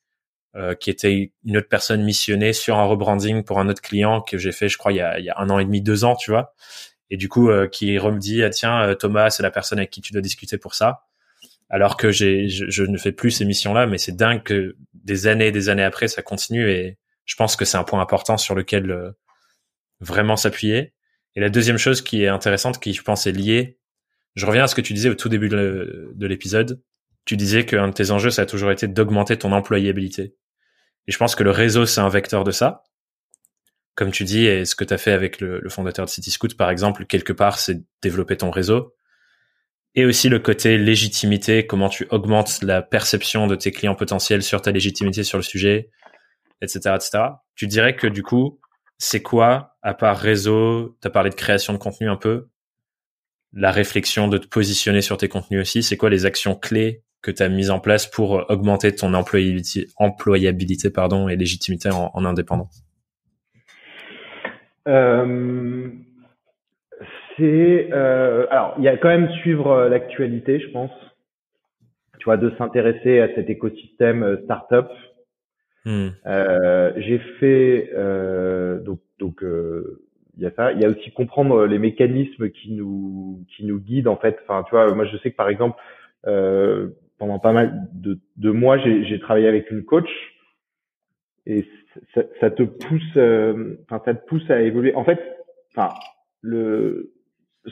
euh, qui était une autre personne missionnée sur un rebranding pour un autre client que j'ai fait je crois il y, a, il y a un an et demi deux ans tu vois. Et du coup euh, qui me dit ah, tiens euh, Thomas c'est la personne avec qui tu dois discuter pour ça. Alors que j'ai je, je, ne fais plus ces missions là mais c'est dingue que des années et des années après ça continue et je pense que c'est un point important sur lequel euh, vraiment s'appuyer et la deuxième chose qui est intéressante, qui je pense est liée, je reviens à ce que tu disais au tout début de l'épisode. Tu disais qu'un de tes enjeux, ça a toujours été d'augmenter ton employabilité. Et je pense que le réseau, c'est un vecteur de ça. Comme tu dis, et ce que tu as fait avec le, fondateur de CityScoot, par exemple, quelque part, c'est développer ton réseau. Et aussi le côté légitimité, comment tu augmentes la perception de tes clients potentiels sur ta légitimité sur le sujet, etc., etc. Tu dirais que du coup, c'est quoi, à part réseau, tu as parlé de création de contenu un peu, la réflexion de te positionner sur tes contenus aussi, c'est quoi les actions clés que tu as mises en place pour euh, augmenter ton employabilité, employabilité pardon, et légitimité en, indépendant? Euh, C'est euh, alors il y a quand même suivre l'actualité, je pense. Tu vois, de s'intéresser à cet écosystème startup, Hmm. Euh, j'ai fait euh, donc donc euh, il y a ça. Il y a aussi comprendre les mécanismes qui nous qui nous guident en fait. Enfin, tu vois, moi je sais que par exemple pendant pas mal de, de mois, j'ai travaillé avec une coach et ça, ça te pousse, euh, enfin ça te pousse à évoluer. En fait, enfin le,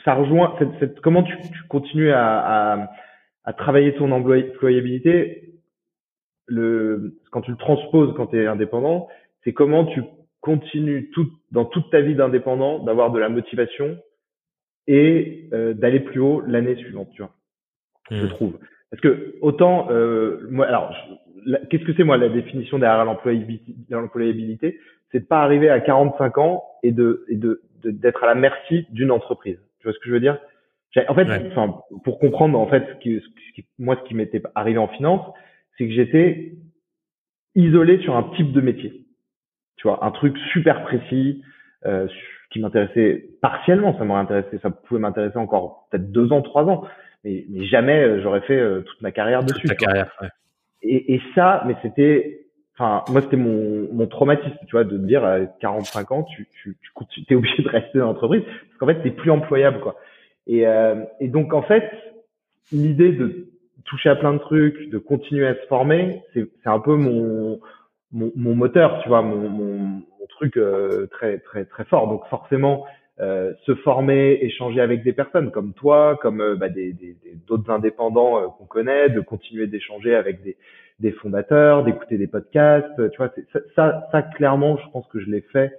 ça rejoint cette, cette comment tu, tu continues à, à, à, travailler ton employabilité. Le, quand tu le transposes quand tu es indépendant, c'est comment tu continues tout, dans toute ta vie d'indépendant d'avoir de la motivation et euh, d'aller plus haut l'année suivante, tu vois. Je mmh. trouve. Parce que autant euh, moi, alors qu'est-ce que c'est moi la définition derrière l'employabilité C'est de pas arriver à 45 ans et de et de d'être à la merci d'une entreprise. Tu vois ce que je veux dire? En fait, enfin, pour comprendre en fait ce qui, moi ce qui m'était arrivé en finance, c'est que j'étais isolé sur un type de métier. Tu vois, un truc super précis euh, qui m'intéressait partiellement. Ça m'aurait intéressé, ça pouvait m'intéresser encore peut-être deux ans, trois ans, mais, mais jamais euh, j'aurais fait euh, toute ma carrière dessus. Toute carrière. Ouais. Et, et ça, mais c'était enfin moi c'était mon, mon traumatisme tu vois de me dire à 45 ans tu tu tu es obligé de rester dans l'entreprise parce qu'en fait t'es plus employable quoi et euh, et donc en fait l'idée de toucher à plein de trucs de continuer à se former c'est c'est un peu mon, mon mon moteur tu vois mon mon, mon truc euh, très très très fort donc forcément euh, se former, échanger avec des personnes comme toi, comme euh, bah, des d'autres indépendants euh, qu'on connaît, de continuer d'échanger avec des, des fondateurs, d'écouter des podcasts. Tu vois, ça, ça, ça, clairement, je pense que je l'ai fait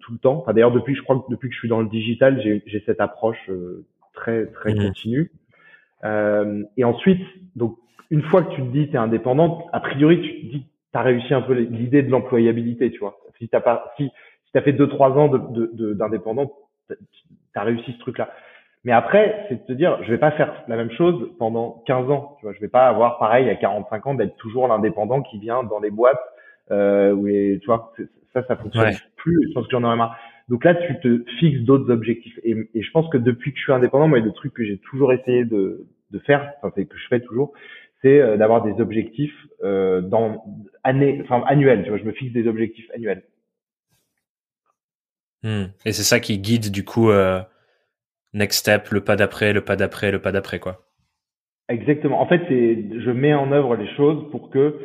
tout le temps. Enfin, d'ailleurs, depuis, je crois que depuis que je suis dans le digital, j'ai cette approche très très mmh. continue. Et ensuite, donc une fois que tu te dis tu es indépendant, a priori tu te dis tu as réussi un peu l'idée de l'employabilité, tu vois. Si t'as pas si tu as fait deux trois ans d'indépendant, de, de, tu as réussi ce truc-là. Mais après, c'est de te dire, je vais pas faire la même chose pendant 15 ans. Tu vois, je vais pas avoir pareil à 45 ans d'être toujours l'indépendant qui vient dans les boîtes euh, où tu vois, ça, ça fonctionne plus. Je pense que j'en aurais marre. Donc là, tu te fixes d'autres objectifs. Et, et, je pense que depuis que je suis indépendant, moi, des trucs que j'ai toujours essayé de, de faire, enfin, c'est que je fais toujours, c'est euh, d'avoir des objectifs euh, dans année, enfin annuels. Tu vois, je me fixe des objectifs annuels. Hmm. Et c'est ça qui guide du coup euh, next step, le pas d'après, le pas d'après, le pas d'après quoi. Exactement. En fait, je mets en œuvre les choses pour que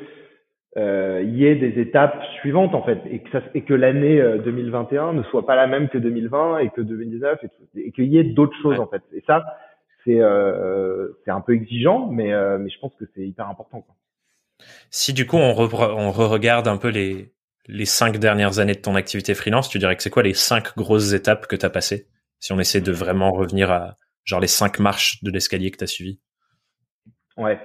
euh, y ait des étapes suivantes en fait et que ça et que l'année 2021 euh, ne soit pas la même que 2020 et que 2019 et, et qu'il y ait d'autres choses en fait. Et ça, c'est euh, c'est un peu exigeant, mais euh, mais je pense que c'est hyper important. Quoi. Si du coup on, re on re regarde un peu les les cinq dernières années de ton activité freelance, tu dirais que c'est quoi les cinq grosses étapes que tu as passées? Si on essaie de vraiment revenir à genre les cinq marches de l'escalier que tu as suivi. Ouais.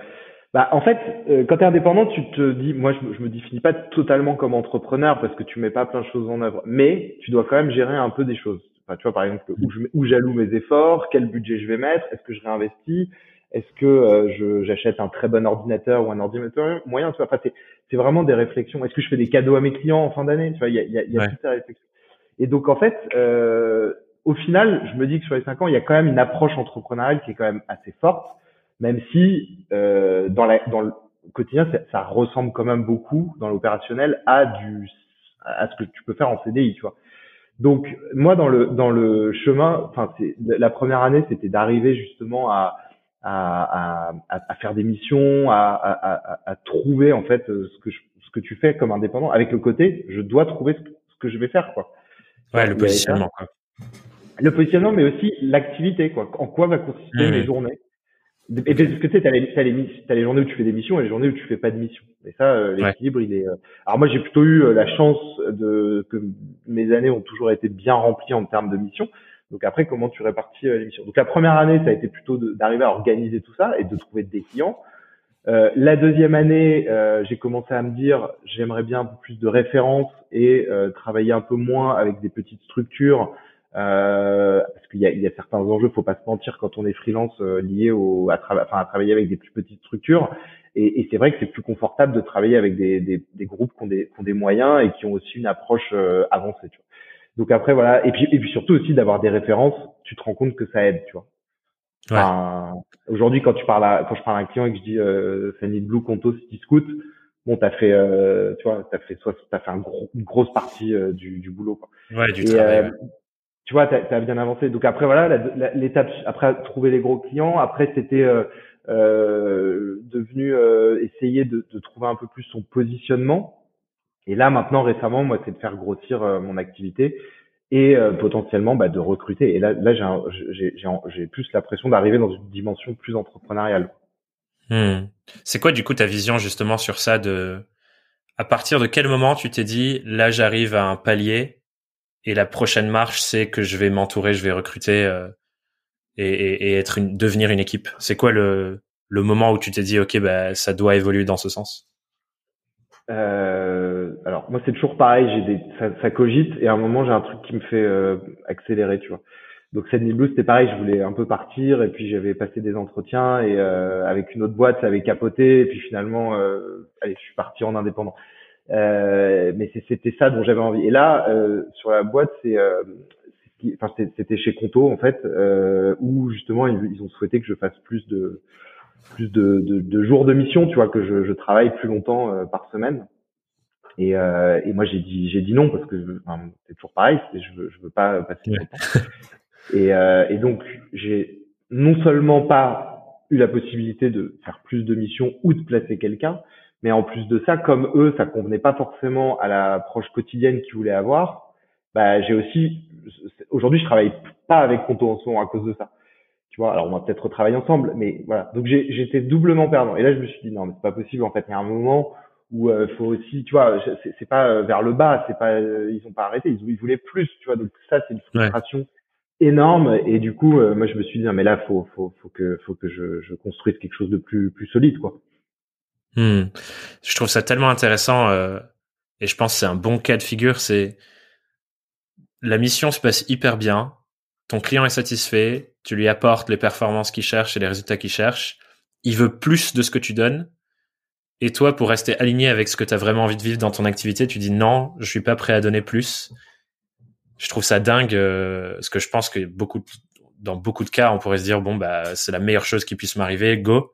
Bah, en fait, euh, quand tu es indépendant, tu te dis, moi je, je me définis pas totalement comme entrepreneur parce que tu mets pas plein de choses en œuvre, mais tu dois quand même gérer un peu des choses. Enfin, tu vois, par exemple, où, je, où j'alloue mes efforts, quel budget je vais mettre, est-ce que je réinvestis, est-ce que euh, j'achète un très bon ordinateur ou un ordinateur moyen Tu vois, enfin, c'est vraiment des réflexions. Est-ce que je fais des cadeaux à mes clients en fin d'année Tu vois, il y a, y a, y a toutes ces réflexions. Et donc en fait, euh, au final, je me dis que sur les cinq ans, il y a quand même une approche entrepreneuriale qui est quand même assez forte, même si euh, dans, la, dans le quotidien, ça, ça, ressemble quand même beaucoup dans l'opérationnel à du à ce que tu peux faire en CDI, tu vois. Donc moi dans le dans le chemin, enfin c'est la première année, c'était d'arriver justement à à, à, à, faire des missions, à, à, trouver en fait ce que je, ce que tu fais comme indépendant. Avec le côté, je dois trouver ce que, ce que je vais faire quoi. Ouais, le positionnement. Quoi. Le positionnement, mais aussi l'activité quoi. En quoi va consister mmh. mes journées? Et parce que tu sais, t'as les, t'as les, t'as les journées où tu fais des missions et les journées où tu fais pas de missions. Et ça, euh, l'équilibre, il est. Euh, alors moi, j'ai plutôt eu euh, la chance de que mes années ont toujours été bien remplies en termes de missions. Donc après, comment tu répartis euh, l'émission Donc la première année, ça a été plutôt d'arriver à organiser tout ça et de trouver des clients. Euh, la deuxième année, euh, j'ai commencé à me dire, j'aimerais bien un peu plus de références et euh, travailler un peu moins avec des petites structures, euh, parce qu'il y a, il y a certains enjeux, faut pas se mentir, quand on est freelance lié au, à, enfin, à travailler avec des plus petites structures. Et, et c'est vrai que c'est plus confortable de travailler avec des, des, des groupes qui ont des, qui ont des, moyens et qui ont aussi une approche avancée. Tu vois. Donc après voilà, et puis et puis surtout aussi d'avoir des références, tu te rends compte que ça aide, tu vois. Enfin, Aujourd'hui, quand tu parles à, quand je parle à un client et que je dis euh, Fanny Blue, Conto, City Scoot, bon, t'as fait, euh, tu vois, t'as fait soit t'as fait un gros, une grosse partie euh, du, du boulot. Quoi. Ouais, du travail. Euh, tu vois, t'as as bien avancé. Donc après voilà, l'étape après trouver les gros clients. Après c'était devenu essayer de, de, trouver un peu plus son positionnement. Et là, maintenant, récemment, moi, c'est de faire grossir mon activité et potentiellement bah, de recruter. Et là, là j'ai plus l'impression d'arriver dans une dimension plus entrepreneuriale. Hmm. C'est quoi du coup ta vision justement sur ça de à partir de quel moment tu t'es dit là j'arrive à un palier et la prochaine marche c'est que je vais m'entourer, je vais recruter euh, et, et, et, être une, devenir une équipe. C'est quoi le le moment où tu t'es dit ok bah ça doit évoluer dans ce sens? Euh, Alors moi c'est toujours pareil, j'ai des ça, ça, cogite et à un moment j'ai un truc qui me fait euh, accélérer, tu vois. Donc Sydney Blue, c'était pareil, je voulais un peu partir et puis j'avais passé des entretiens et euh, avec une autre boîte, ça avait capoté et puis finalement, euh, allez, je suis parti en indépendant. Euh, mais c'était ça dont j'avais envie. Et là, euh, sur la boîte, c'est, euh, enfin, c'était chez Conto en fait, où justement ils, ils, ont souhaité que je fasse plus de plus de, de, de jours de mission, tu vois, que je, je travaille plus longtemps par semaine. Et, et moi j'ai dit j'ai dit non parce que enfin, c'est toujours pareil, je veux je veux pas passer ouais. temps. Et, euh, et donc, j'ai non seulement pas eu la possibilité de faire plus de missions ou de placer quelqu'un, mais en plus de ça, comme eux, ça convenait pas forcément à l'approche quotidienne qu'ils voulaient avoir, bah, j'ai aussi, aujourd'hui, je travaille pas avec Conto en ce moment à cause de ça. Tu vois, alors on va peut-être retravailler ensemble, mais voilà. Donc j'étais doublement perdant. Et là, je me suis dit non, mais c'est pas possible. En fait, il y a un moment où il euh, faut aussi, tu vois, c'est pas euh, vers le bas, c'est pas, euh, ils ont pas arrêté, ils, ils voulaient plus, tu vois. Donc ça, c'est une frustration énorme et du coup euh, moi je me suis dit non mais là faut faut faut que faut que je, je construise quelque chose de plus plus solide quoi. Hmm. Je trouve ça tellement intéressant euh, et je pense que c'est un bon cas de figure c'est la mission se passe hyper bien, ton client est satisfait, tu lui apportes les performances qu'il cherche et les résultats qu'il cherche, il veut plus de ce que tu donnes et toi pour rester aligné avec ce que tu as vraiment envie de vivre dans ton activité, tu dis non, je suis pas prêt à donner plus je trouve ça dingue euh, parce que je pense que beaucoup dans beaucoup de cas on pourrait se dire bon bah c'est la meilleure chose qui puisse m'arriver go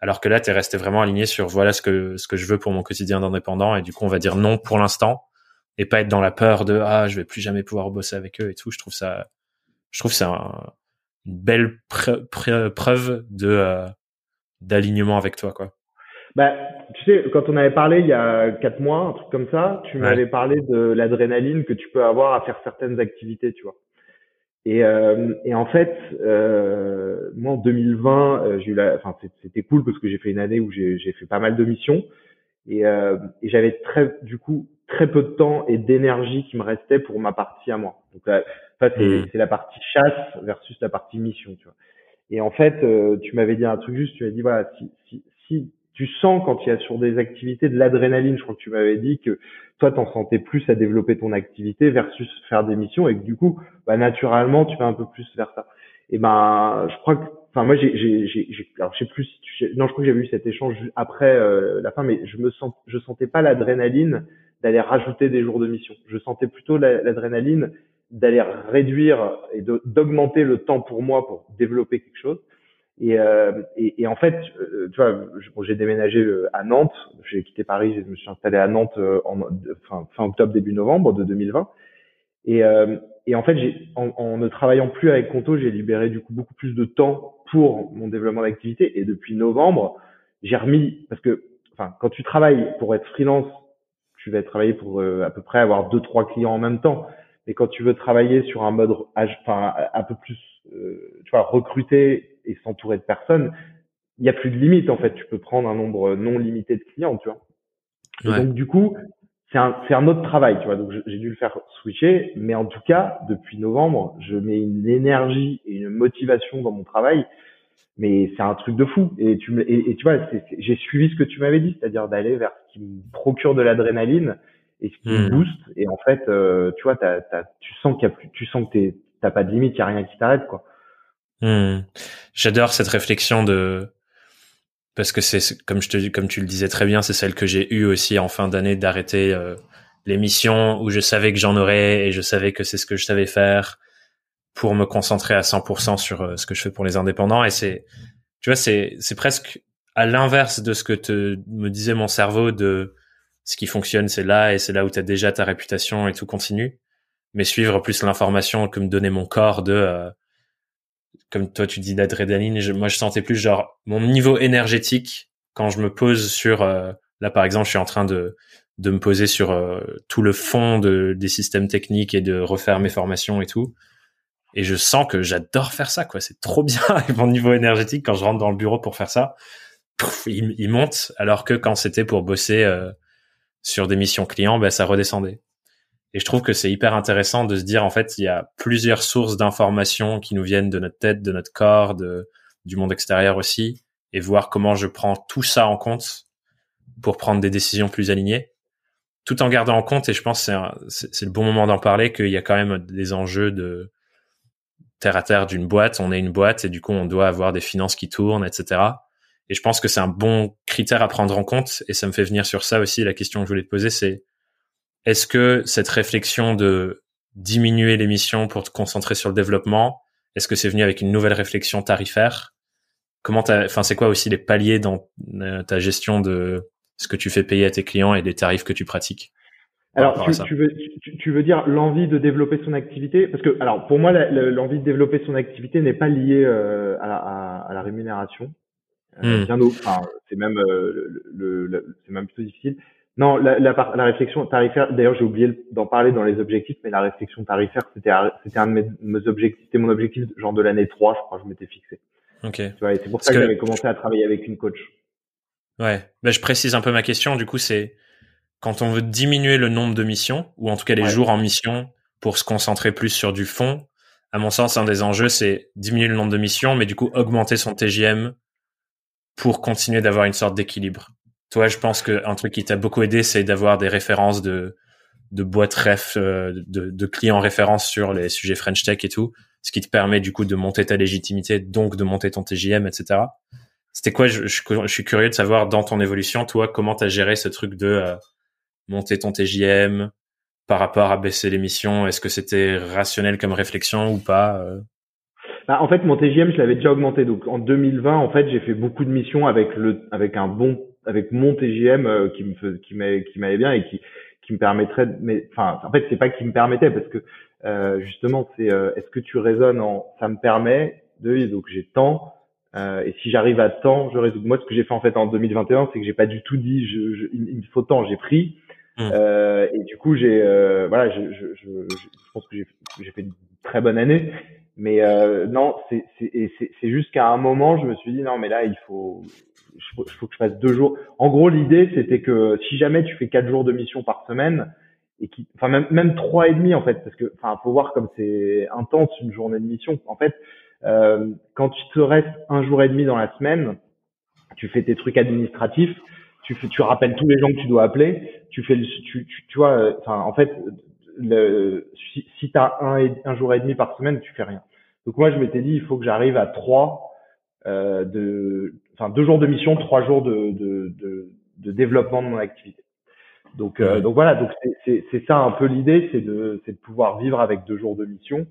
alors que là tu es resté vraiment aligné sur voilà ce que ce que je veux pour mon quotidien d'indépendant. Et du coup on va dire non pour l'instant. Et pas être dans la peur de ah je vais plus jamais pouvoir bosser avec eux et tout. Je trouve ça je trouve ça une belle preuve de euh, d'alignement avec toi quoi. Bah, tu sais, quand on avait parlé il y a quatre mois, un truc comme ça, tu m'avais parlé de l'adrénaline que tu peux avoir à faire certaines activités, tu vois. Et, euh, et en fait, euh, moi en 2020, euh, j'ai eu la, enfin c'était cool parce que j'ai fait une année où j'ai fait pas mal de missions et, euh, et j'avais très, du coup, très peu de temps et d'énergie qui me restait pour ma partie à moi. Donc ça, c'est mmh. la partie chasse versus la partie mission, tu vois. Et en fait, euh, tu m'avais dit un truc juste, tu m'as dit voilà, si, si, si tu sens quand il y a sur des activités de l'adrénaline. Je crois que tu m'avais dit que toi, t'en sentais plus à développer ton activité versus faire des missions et que du coup, bah, naturellement, tu vas un peu plus vers ça. Et ben, je crois que, enfin, moi, j'ai, j'ai, j'ai, alors, je sais plus si tu, non, je crois que j'avais eu cet échange après euh, la fin, mais je me sens, je sentais pas l'adrénaline d'aller rajouter des jours de mission. Je sentais plutôt l'adrénaline d'aller réduire et d'augmenter le temps pour moi pour développer quelque chose et, euh, et, et, en fait, euh, tu vois, j'ai déménagé euh, à Nantes, j'ai quitté Paris, je me suis installé à Nantes en fin, fin octobre, début novembre de 2020. Et, et en fait, en, en ne travaillant plus avec Conto, j'ai libéré du coup beaucoup plus de temps pour mon développement d'activité. Et depuis novembre, j'ai remis, parce que enfin, quand tu travailles pour être freelance, tu vas travailler pour à peu près avoir deux trois clients en même temps. Mais quand tu veux travailler sur un mode, enfin, un peu plus, tu vois, recruter et s'entourer de personnes, il n'y a plus de limite en fait. Tu peux prendre un nombre non limité de clients, tu vois. donc du coup, c'est un, c'est un autre travail, tu vois. Donc j'ai dû le faire switcher, mais en tout cas, depuis novembre, je mets une énergie et une motivation dans mon travail, mais c'est un truc de fou. Et tu me, et, tu vois, j'ai suivi ce que tu m'avais dit, c'est-à-dire d'aller vers ce qui me procure de l'adrénaline et ce qui me hmm. booste. Et en fait, euh, tu vois, t'as, t'as, tu sens qu'il y a plus, tu sens que t'es, t'as pas de limite, y a rien qui t'arrête, quoi. Hmm. J'adore cette réflexion de parce que c'est comme je te comme tu le disais très bien, c'est celle que j'ai eue aussi en fin d'année d'arrêter euh, l'émission où je savais que j'en aurais et je savais que c'est ce que je savais faire pour me concentrer à 100% sur euh, ce que je fais pour les indépendants et c'est tu vois c'est c'est presque à l'inverse de ce que te me disait mon cerveau de ce qui fonctionne c'est là et c'est là où tu as déjà ta réputation et tout continue mais suivre plus l'information que me donnait mon corps de euh, comme toi tu dis d'adrénaline, moi je sentais plus genre mon niveau énergétique quand je me pose sur euh, là par exemple je suis en train de de me poser sur euh, tout le fond de, des systèmes techniques et de refaire mes formations et tout. Et je sens que j'adore faire ça, quoi. C'est trop bien. Et mon niveau énergétique, quand je rentre dans le bureau pour faire ça, il, il, monte. Alors que quand c'était pour bosser euh, sur des missions clients, ben, ça redescendait. Et je trouve que c'est hyper intéressant de se dire, en fait, il y a plusieurs sources d'informations qui nous viennent de notre tête, de notre corps, de, du monde extérieur aussi, et voir comment je prends tout ça en compte pour prendre des décisions plus alignées tout en gardant en compte, et je pense que c'est le bon moment d'en parler, qu'il y a quand même des enjeux de terre à terre d'une boîte. On est une boîte et du coup, on doit avoir des finances qui tournent, etc. Et je pense que c'est un bon critère à prendre en compte. Et ça me fait venir sur ça aussi. La question que je voulais te poser, c'est est-ce que cette réflexion de diminuer l'émission pour te concentrer sur le développement, est-ce que c'est venu avec une nouvelle réflexion tarifaire? Comment enfin, c'est quoi aussi les paliers dans euh, ta gestion de ce que tu fais payer à tes clients et les tarifs que tu pratiques. Alors, tu, tu, veux, tu, tu, veux dire l'envie de développer son activité? Parce que, alors, pour moi, l'envie de développer son activité n'est pas liée euh, à, la, à, la rémunération. Euh, hmm. Bien enfin, c'est même, euh, le, le, c'est même plutôt difficile. Non, la, la, la réflexion tarifaire. D'ailleurs, j'ai oublié d'en parler dans les objectifs, mais la réflexion tarifaire, c'était, un de mes, mes objectifs, c'était mon objectif, genre de l'année 3, je crois, je m'étais fixé. Ok. Tu vois, c'est pour ça que, que j'avais commencé à travailler avec une coach. Ouais, ben, je précise un peu ma question. Du coup, c'est quand on veut diminuer le nombre de missions, ou en tout cas les jours en mission, pour se concentrer plus sur du fond. À mon sens, un des enjeux, c'est diminuer le nombre de missions, mais du coup augmenter son TGM pour continuer d'avoir une sorte d'équilibre. Toi, je pense qu'un truc qui t'a beaucoup aidé, c'est d'avoir des références de de boîtes ref, euh, de, de clients références sur les sujets French Tech et tout, ce qui te permet du coup de monter ta légitimité, donc de monter ton TGM, etc. C'était quoi je, suis curieux de savoir dans ton évolution, toi, comment tu as géré ce truc de euh, monter ton TJM par rapport à baisser l'émission Est-ce que c'était rationnel comme réflexion ou pas euh? bah, En fait, mon TJM, je l'avais déjà augmenté. Donc en 2020, en fait, j'ai fait beaucoup de missions avec le, avec un bon, avec mon TJM euh, qui me qui m'allait, qui m'allait bien et qui, qui me permettrait. De, mais enfin, en fait, c'est pas qui me permettait parce que justement, c'est est-ce que tu raisonnes en, ça me permet de, donc j'ai tant euh, et si j'arrive à temps, je résous. Moi, ce que j'ai fait en fait en 2021, c'est que j'ai pas du tout dit je, je, il me faut tant, j'ai pris. Mmh. Euh, et du coup, j'ai euh, voilà, je, je, je, je, pense que j'ai fait une très bonne année. Mais euh, non, c'est c'est juste qu'à un moment, je me suis dit non, mais là, il faut il faut que je fasse deux jours. En gros, l'idée, c'était que si jamais tu fais quatre jours de mission par semaine et qui, enfin même même trois et demi en fait, parce que enfin faut voir comme c'est intense une journée de mission. En fait, euh, quand tu te restes un jour et demi dans la semaine, tu fais tes trucs administratifs, tu fais, tu rappelles tous les gens que tu dois appeler, tu fais, le, tu, tu, tu vois, euh, enfin, en fait, le, si, si tu as un, un jour et demi par semaine, tu fais rien. Donc moi, je m'étais dit, il faut que j'arrive à trois, euh, de, enfin, deux jours de mission, trois jours de, de, de, de développement de mon activité. Donc, euh, donc voilà, donc c'est ça un peu l'idée, c'est de, de pouvoir vivre avec deux jours de mission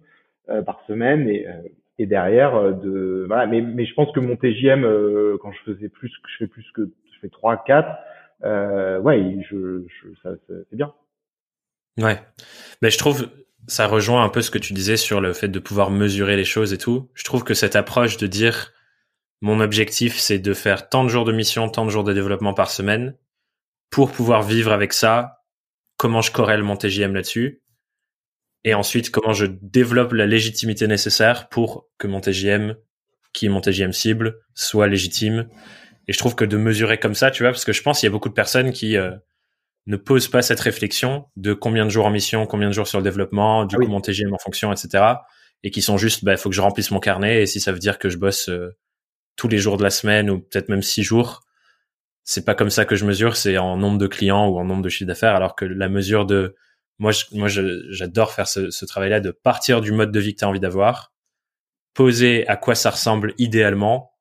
euh, par semaine et, euh, et derrière euh, de voilà. Mais mais je pense que mon TJM euh, quand je faisais plus que je fais plus que je fais 3 4 euh, ouais je, je ça, c'est bien. Ouais. Mais je trouve ça rejoint un peu ce que tu disais sur le fait de pouvoir mesurer les choses et tout. Je trouve que cette approche de dire mon objectif c'est de faire tant de jours de mission tant de jours de développement par semaine pour pouvoir vivre avec ça comment je corrèle mon TJM là-dessus? Et ensuite comment je développe la légitimité nécessaire pour que mon TGM, qui est mon TGM cible, soit légitime. Et je trouve que de mesurer comme ça, tu vois, parce que je pense qu'il y a beaucoup de personnes qui euh, ne posent pas cette réflexion de combien de jours en mission, combien de jours sur le développement, du ah coup mon TGM en fonction, etc. Et qui sont juste, bah, il faut que je remplisse mon carnet. Et si ça veut dire que je bosse euh, tous les jours de la semaine ou peut-être même six jours, c'est pas comme ça que je mesure, c'est en nombre de clients ou en nombre de chiffres d'affaires, alors que la mesure de moi, je, moi, j'adore faire ce, ce travail-là de partir du mode de vie que tu as envie d'avoir, poser à quoi ça ressemble idéalement,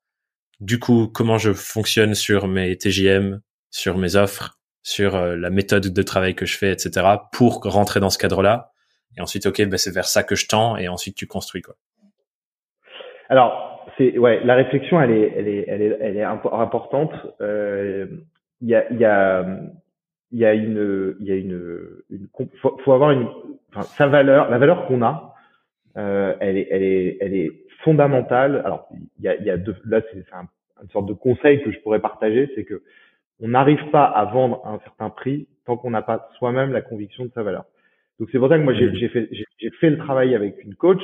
du coup, comment je fonctionne sur mes TJM, sur mes offres, sur euh, la méthode de travail que je fais, etc., pour rentrer dans ce cadre-là. Et ensuite, ok, ben c'est vers ça que je tends, et ensuite tu construis quoi. Alors, c'est ouais, la réflexion, elle est, elle est, elle est, elle est importante. Euh, il y a, il y a il y a une, il y a une, une faut, faut avoir une, enfin, sa valeur, la valeur qu'on a, euh, elle est, elle est, elle est fondamentale. Alors, il y a, il y a deux, là, c'est un, une sorte de conseil que je pourrais partager, c'est que on n'arrive pas à vendre à un certain prix tant qu'on n'a pas soi-même la conviction de sa valeur. Donc c'est pour ça que moi j'ai mmh. fait, j'ai fait le travail avec une coach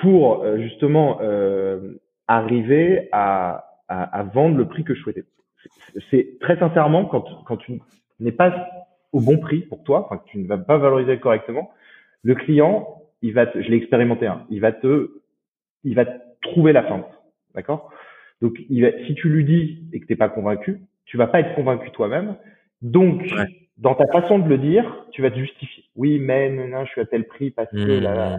pour euh, justement euh, arriver à, à, à, vendre le prix que je souhaitais. C'est très sincèrement quand quand tu n'es pas au bon prix pour toi, enfin que tu ne vas pas valoriser correctement, le client il va, te, je l'ai expérimenté, hein, il va te, il va trouver la fente, d'accord? Donc il va, si tu lui dis et que t'es pas convaincu, tu vas pas être convaincu toi-même. Donc dans ta façon de le dire, tu vas te justifier. Oui, mais non, je suis à tel prix parce que là, là.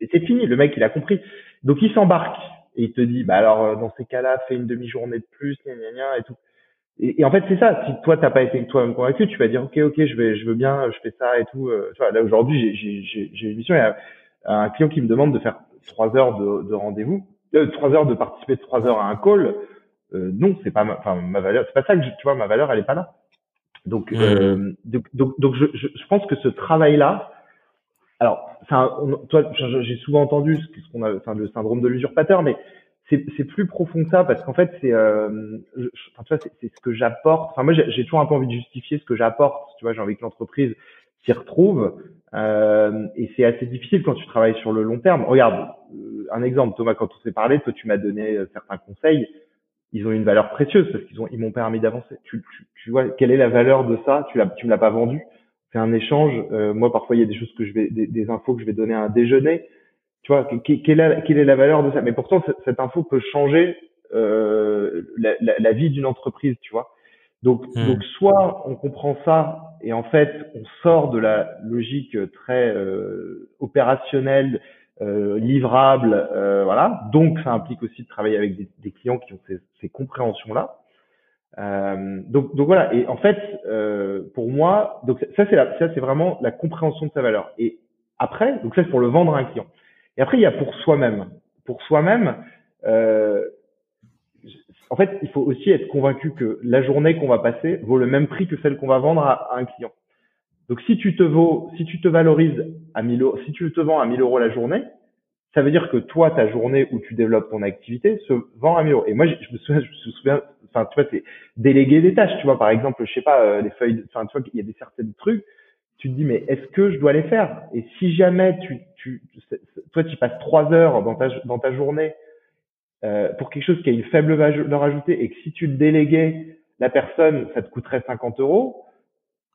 Et c'est fini, le mec il a compris. Donc il s'embarque et il te dit, bah alors euh, dans ces cas-là, fais une demi-journée de plus, gna, gna, gna, et tout. Et, en fait, c'est ça. Si toi t'as pas été toi-même convaincu, tu vas dire ok, ok, je vais, je veux bien, je fais ça et tout. Euh, tu vois, là aujourd'hui, j'ai, une mission. Il y a un client qui me demande de faire trois heures de, de rendez-vous, euh, trois heures de participer trois heures à un call. Euh, non, c'est pas ma, enfin ma valeur. C'est pas ça que je, tu vois, ma valeur, elle est pas là. Donc, mmh. euh, donc, donc, donc, je, je, je pense que ce travail-là, alors, toi, j'ai souvent entendu ce qu'on a, enfin, le syndrome de l'usurpateur, mais c'est plus profond que ça parce qu'en fait c'est euh, enfin, c'est ce que j'apporte. Enfin moi j'ai toujours un peu envie de justifier ce que j'apporte. Tu vois j'ai envie que l'entreprise s'y retrouve euh, et c'est assez difficile quand tu travailles sur le long terme. Regarde euh, un exemple Thomas quand on s'est parlé toi tu m'as donné euh, certains conseils. Ils ont une valeur précieuse parce qu'ils ont ils m'ont permis d'avancer. Tu, tu, tu, vois quelle est la valeur de ça? Tu tu me l'as pas vendu c'est un échange euh, moi parfois il y a des choses que je vais des, des infos que je vais donner à un déjeuner tu vois, quelle est, quelle est la valeur de ça? Mais pourtant, cette info peut changer euh, la, la, la, vie d'une entreprise, tu vois. Donc, hmm. donc, soit on comprend ça et en fait, on sort de la logique très euh, opérationnelle, livrable, voilà. Donc, ça implique aussi de travailler avec des, des clients qui ont ces, ces compréhensions-là. Euh, donc, donc voilà. Et en fait, euh, pour moi, donc ça c'est ça c'est vraiment la compréhension de sa valeur. Et après, donc ça c'est pour le vendre à un client. Et après, il y a pour soi-même. Pour soi-même, euh, en fait, il faut aussi être convaincu que la journée qu'on va passer vaut le même prix que celle qu'on va vendre à, un client. Donc, si tu te vaux, si tu te valorises à 1000 euros, si tu te vends à 1000 euros la journée, ça veut dire que toi, ta journée où tu développes ton activité se vend à 1000 euros. Et moi, je, me souviens, je me souviens, enfin, tu vois, c'est déléguer des tâches, tu vois, par exemple, je sais pas, euh, les feuilles, enfin, tu vois, il y a des certains trucs, tu te dis mais est-ce que je dois les faire? Et si jamais tu, tu, toi tu passes trois heures dans ta dans ta journée euh, pour quelque chose qui a une faible valeur ajoutée et que si tu le déléguais la personne ça te coûterait 50 euros,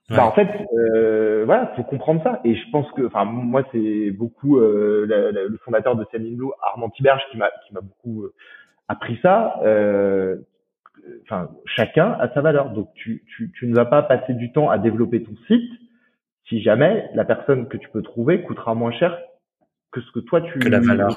bah en fait euh, voilà faut comprendre ça. Et je pense que enfin moi c'est beaucoup euh, le fondateur de Blue Armand Tiberge qui m'a qui m'a beaucoup euh, appris ça. Euh, enfin chacun a sa valeur. Donc tu, tu tu ne vas pas passer du temps à développer ton site si jamais la personne que tu peux trouver coûtera moins cher que ce que toi tu que la valeur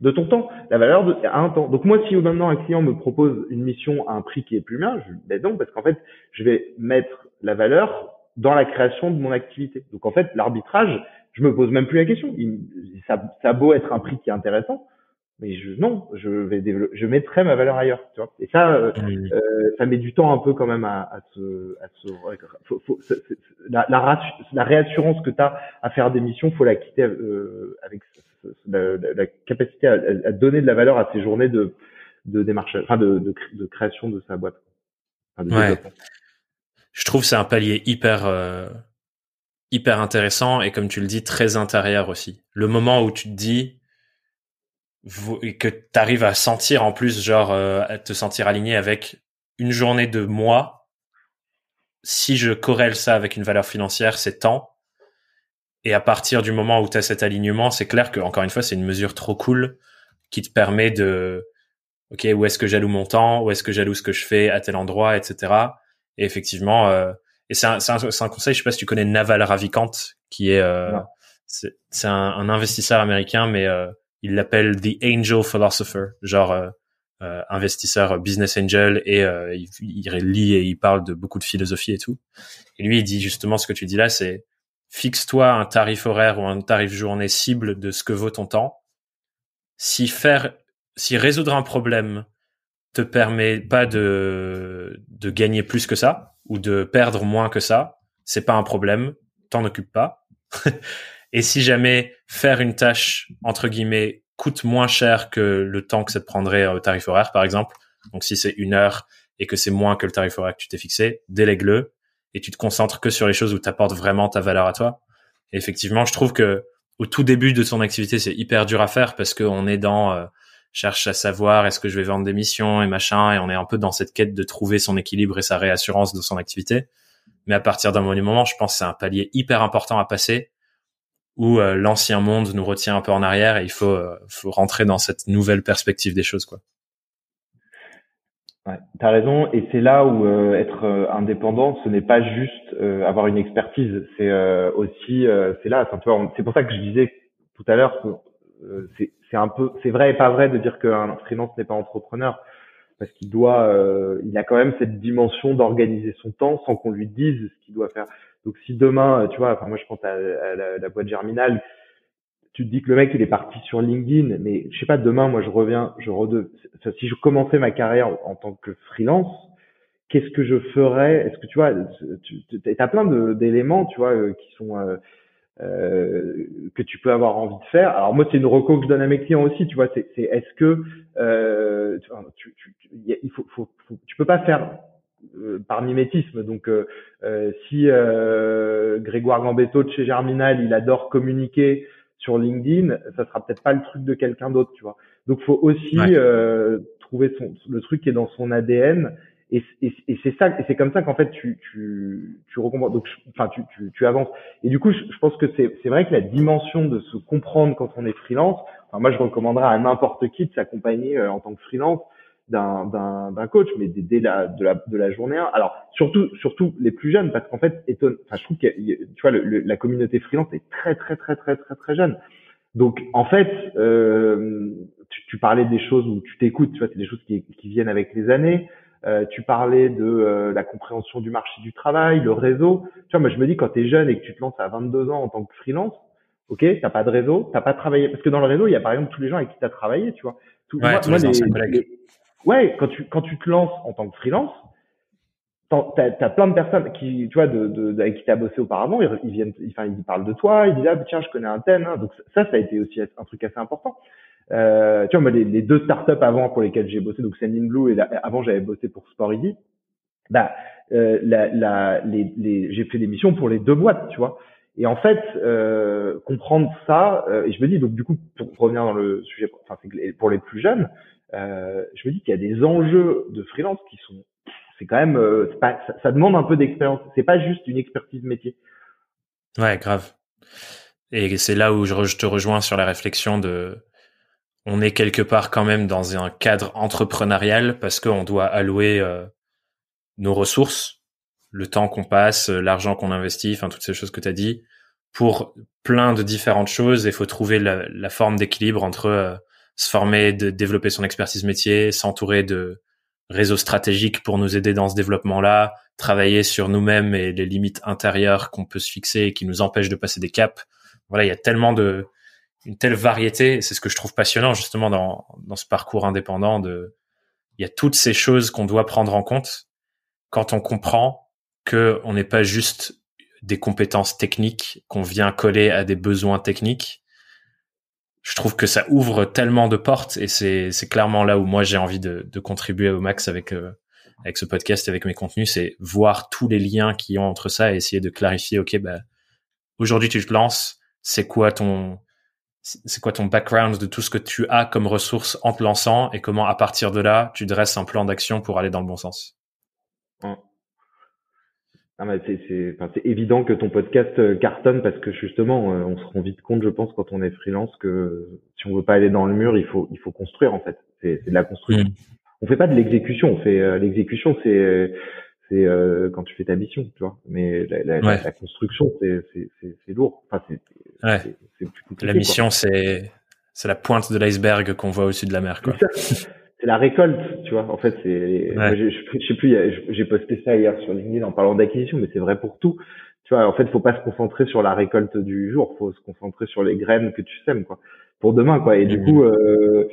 de ton temps, la valeur de à un temps. Donc moi, si maintenant un client me propose une mission à un prix qui est plus bien, je ben non parce qu'en fait, je vais mettre la valeur dans la création de mon activité. Donc en fait, l'arbitrage, je me pose même plus la question. Il, ça, ça a beau être un prix qui est intéressant, mais je, non, je vais développer, je mettrai ma valeur ailleurs, tu vois. Et ça, euh, euh, ça met du temps un peu quand même à, à se, à se faut, faut, la, la, la, réassurance que tu as à faire des missions, faut la quitter euh, avec la, la, capacité à, à, donner de la valeur à ces journées de, de démarche, enfin de, de, de, création de sa boîte. Enfin, ouais. Je trouve c'est un palier hyper euh, hyper intéressant et comme tu le dis très intérieur aussi. Le moment où tu te dis que tu arrives à sentir en plus, genre, euh, à te sentir aligné avec une journée de moi. Si je corrèle ça avec une valeur financière, c'est temps. Et à partir du moment où tu as cet alignement, c'est clair que, encore une fois, c'est une mesure trop cool qui te permet de, OK, où est-ce que j'alloue mon temps? Où est-ce que j'alloue ce que je fais à tel endroit, etc. Et effectivement, euh, et c'est un, un, un, conseil, je sais pas si tu connais Naval Ravikant, qui est, euh, c'est un, un, investisseur américain, mais euh, il l'appelle The Angel Philosopher, genre euh, euh investisseur business angel et euh, il, il, lit et il parle de beaucoup de philosophie et tout. Et lui, il dit justement ce que tu dis là, c'est fixe-toi un tarif horaire ou un tarif journée cible de ce que vaut ton temps. Si faire, si résoudre un problème te permet pas de de gagner plus que ça ou de perdre moins que ça, c'est pas un problème, t'en occupe pas. Et si jamais faire une tâche, entre guillemets, coûte moins cher que le temps que ça te prendrait au tarif horaire, par exemple, donc si c'est une heure et que c'est moins que le tarif horaire que tu t'es fixé, délègue-le et tu te concentres que sur les choses où tu apportes vraiment ta valeur à toi. Effectivement, je trouve que au tout début de son activité, c'est hyper dur à faire parce qu'on est dans euh, cherche à savoir est-ce que je vais vendre des missions et machin et on est un peu dans cette quête de trouver son équilibre et sa réassurance de son activité. Mais à partir d'un moment, je pense que c'est un palier hyper important à passer où euh, l'ancien monde nous retient un peu en arrière et il faut, euh, faut rentrer dans cette nouvelle perspective des choses, quoi. Ouais, tu as raison, et c'est là où euh, être indépendant, ce n'est pas juste avoir une expertise, c'est aussi, c'est là, c'est pour ça que je disais tout à l'heure que c'est un peu, c'est vrai et pas vrai de dire qu'un freelance n'est pas entrepreneur, parce qu'il doit, il a quand même cette dimension d'organiser son temps sans qu'on lui dise ce qu'il doit faire. Donc si demain, tu vois, enfin moi je pense à, la, boîte Germinal, tu te dis que le mec il est parti sur LinkedIn, mais je sais pas, demain moi je reviens, je rede... si je commençais ma carrière en, tant que freelance, qu'est-ce que je ferais? Est-ce que tu vois, tu as plein d'éléments, tu vois, euh, qui sont euh, euh, que tu peux avoir envie de faire. Alors moi c'est une reco que je donne à mes clients aussi, tu vois, c'est est-ce que euh, tu, tu, il faut, faut, tu peux pas faire par mimétisme. Donc, euh, euh, si Grégoire Gambetto de chez Germinal, il adore communiquer sur LinkedIn, ça sera peut-être pas le truc de quelqu'un d'autre, tu vois. Donc, faut aussi trouver son, le truc qui est dans son ADN. Et, et, et c'est ça, et c'est comme ça qu'en fait tu tu tu donc enfin tu, tu, tu avances. Et du coup, je, je pense que c'est c'est vrai que la dimension de se comprendre quand on est freelance. Enfin, moi, je recommanderais à n'importe qui de s'accompagner en tant que freelance d'un d'un coach, mais dès, la, de, la, de la journée 1. Alors surtout surtout les plus jeunes, parce qu'en fait, étonne, enfin, je trouve que tu vois le, la communauté freelance est très très très très très très jeune. Donc en fait, euh, tu, tu, parlais des choses où tu t'écoutes, tu vois, c'est des choses qui, qui viennent avec les années. Euh, tu parlais de euh, la compréhension du marché du travail, le réseau. Tu vois, moi je me dis quand tu es jeune et que tu te lances à 22 ans en tant que freelance, ok, t'as pas de réseau, t'as pas travaillé, parce que dans le réseau il y a par exemple tous les gens avec qui tu as travaillé, tu vois. Tout, ouais, moi, les, ouais, quand tu quand tu te lances en tant que freelance, t'as as plein de personnes qui, tu vois, de, de, avec qui t'as bossé auparavant, ils, viennent, enfin, ils parlent de toi, ils disent ah tiens, je connais un thème, hein. donc ça, ça a été aussi un truc assez important. Euh, tu vois, moi, les, les, deux startups avant pour lesquelles j'ai bossé, donc Sending Blue et avant j'avais bossé pour Sport Easy, bah, euh, la, la, les, les, j'ai fait des missions pour les deux boîtes, tu vois. Et en fait, euh, comprendre ça, euh, et je me dis donc du coup pour revenir dans le sujet, enfin pour les plus jeunes, euh, je me dis qu'il y a des enjeux de freelance qui sont, c'est quand même, euh, pas, ça, demande un peu d'expérience. C'est pas juste une expertise métier. Ouais, grave. Et c'est là où je, te rejoins sur la réflexion de, on est quelque part quand même dans un cadre entrepreneurial parce qu'on doit allouer euh, nos ressources, le temps qu'on passe, l'argent qu'on investit, enfin toutes ces choses que tu as dit, pour plein de différentes choses. Il faut trouver la, la forme d'équilibre entre se former, de développer son expertise métier, s'entourer de réseaux stratégiques pour nous aider dans ce développement-là, travailler sur nous-mêmes et les limites intérieures qu'on peut se fixer et qui nous empêchent de passer des caps. Voilà, il y a tellement de, une telle variété. C'est ce que je trouve passionnant justement dans, dans ce parcours indépendant de, il y a toutes ces choses qu'on doit prendre en compte quand on comprend que on n'est pas juste des compétences techniques qu'on vient coller à des besoins techniques, je trouve que ça ouvre tellement de portes et c'est c'est clairement là où moi j'ai envie de, de contribuer au max avec euh, avec ce podcast avec mes contenus c'est voir tous les liens qui ont entre ça et essayer de clarifier ok bah aujourd'hui tu te lances c'est quoi ton c'est quoi ton background de tout ce que tu as comme ressources en te lançant et comment à partir de là tu dresses un plan d'action pour aller dans le bon sens? C'est, évident que ton podcast euh, cartonne parce que justement, euh, on se rend vite compte, je pense, quand on est freelance, que si on veut pas aller dans le mur, il faut, il faut construire en fait. C'est, de la construction. Mm. On fait pas de l'exécution. On fait euh, l'exécution, c'est, c'est quand tu fais ta mission, tu vois. Mais la, la, construction, c'est, c'est, lourd. Enfin, la mission, c'est, c'est la pointe de l'iceberg qu'on voit au-dessus de la mer, quoi. C'est la récolte, tu vois. En fait, c'est, je, je, sais plus, j'ai posté ça hier sur LinkedIn en parlant d'acquisition, mais c'est vrai pour tout. Tu vois, en fait, faut pas se concentrer sur la récolte du jour, faut se concentrer sur les graines que tu sèmes, quoi, pour demain, quoi. Et du mmh. coup, euh,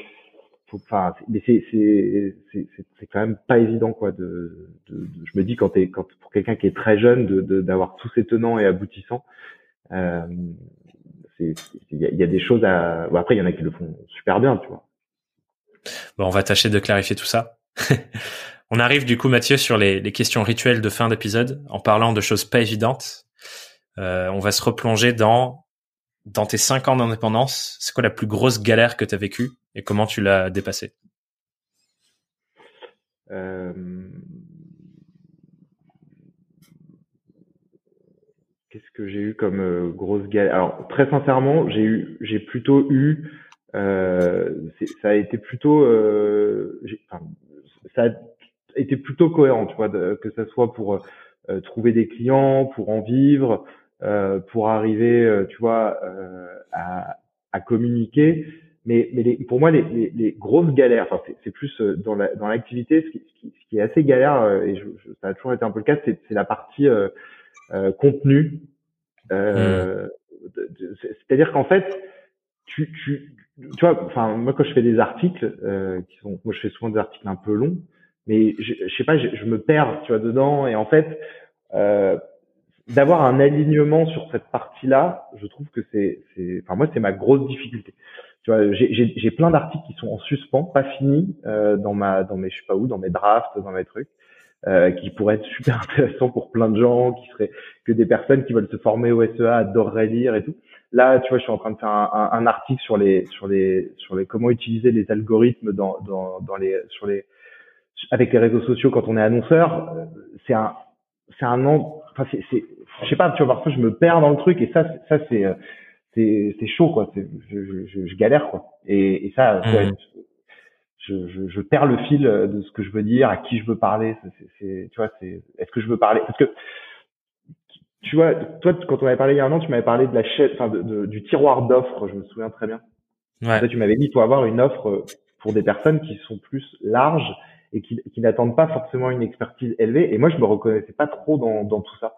enfin, mais c'est, c'est, c'est, c'est quand même pas évident, quoi. De, de, je me dis quand t'es, quand pour quelqu'un qui est très jeune, de, d'avoir tous ces tenants et aboutissants, euh, il y, a des choses à. après, il y en a qui le font super bien, tu vois. Bon, on va tâcher de clarifier tout ça. on arrive du coup, Mathieu, sur les, questions rituelles de fin d'épisode, en parlant de choses pas évidentes. Euh, on va se replonger dans dans tes cinq ans d'indépendance. C'est quoi la plus grosse galère que tu as vécue et comment tu l'as dépassée? Euh... Qu'est-ce que j'ai eu comme euh, grosse galère? Alors très sincèrement, j'ai eu, j'ai plutôt eu, ça a été plutôt, euh, enfin, ça a été plutôt cohérent, tu vois, que ça soit pour euh, trouver des clients, pour en vivre, euh, pour arriver, tu vois, à, à, communiquer. Mais, mais les, pour moi, les, les, les, grosses galères, enfin, c'est plus dans la, dans l'activité, ce qui, ce, qui, est assez galère, et je, ça a toujours été un peu le cas, c'est la partie euh, contenu. Euh, hmm. C'est-à-dire qu'en fait, tu, tu, tu vois, enfin moi quand je fais des articles, euh, qui sont, moi je fais souvent des articles un peu longs, mais je, je sais pas, je, je, me perds, tu vois, dedans, et en fait, euh, d'avoir un alignement sur cette partie-là, je trouve que c'est, c'est, enfin moi c'est ma grosse difficulté. Tu vois, j'ai plein d'articles qui sont en suspens, pas finis euh, dans ma, dans mes, je sais pas où, dans mes drafts, dans mes trucs. Euh, qui pourrait être super intéressant pour plein de gens, qui serait que des personnes qui veulent se former au SEA adoreraient lire et tout. Là, tu vois, je suis en train de faire un, un, article sur les sur les sur les comment utiliser les algorithmes dans dans dans les sur les avec les réseaux sociaux quand on est annonceur. C'est un c'est un an. Enfin, c'est c'est je sais pas. Tu vois, parfois je me perds dans le truc et ça ça c'est c'est c'est chaud quoi. C'est je, je, je, galère quoi. Et, et ça, mmh je, je, je, perds le fil de ce que je veux dire, à qui je veux parler. C'est, tu vois, c'est, est-ce que je veux parler? Parce que tu vois, toi, quand on avait parlé il y a un an, tu m'avais parlé de la chaîne, enfin, de, du tiroir d'offres. Je me souviens très bien. Ouais. tu m'avais dit, il faut avoir une offre pour des personnes qui sont plus larges et qui, qui n'attendent pas forcément une expertise élevée. Et moi, je me reconnaissais pas trop dans, dans tout ça.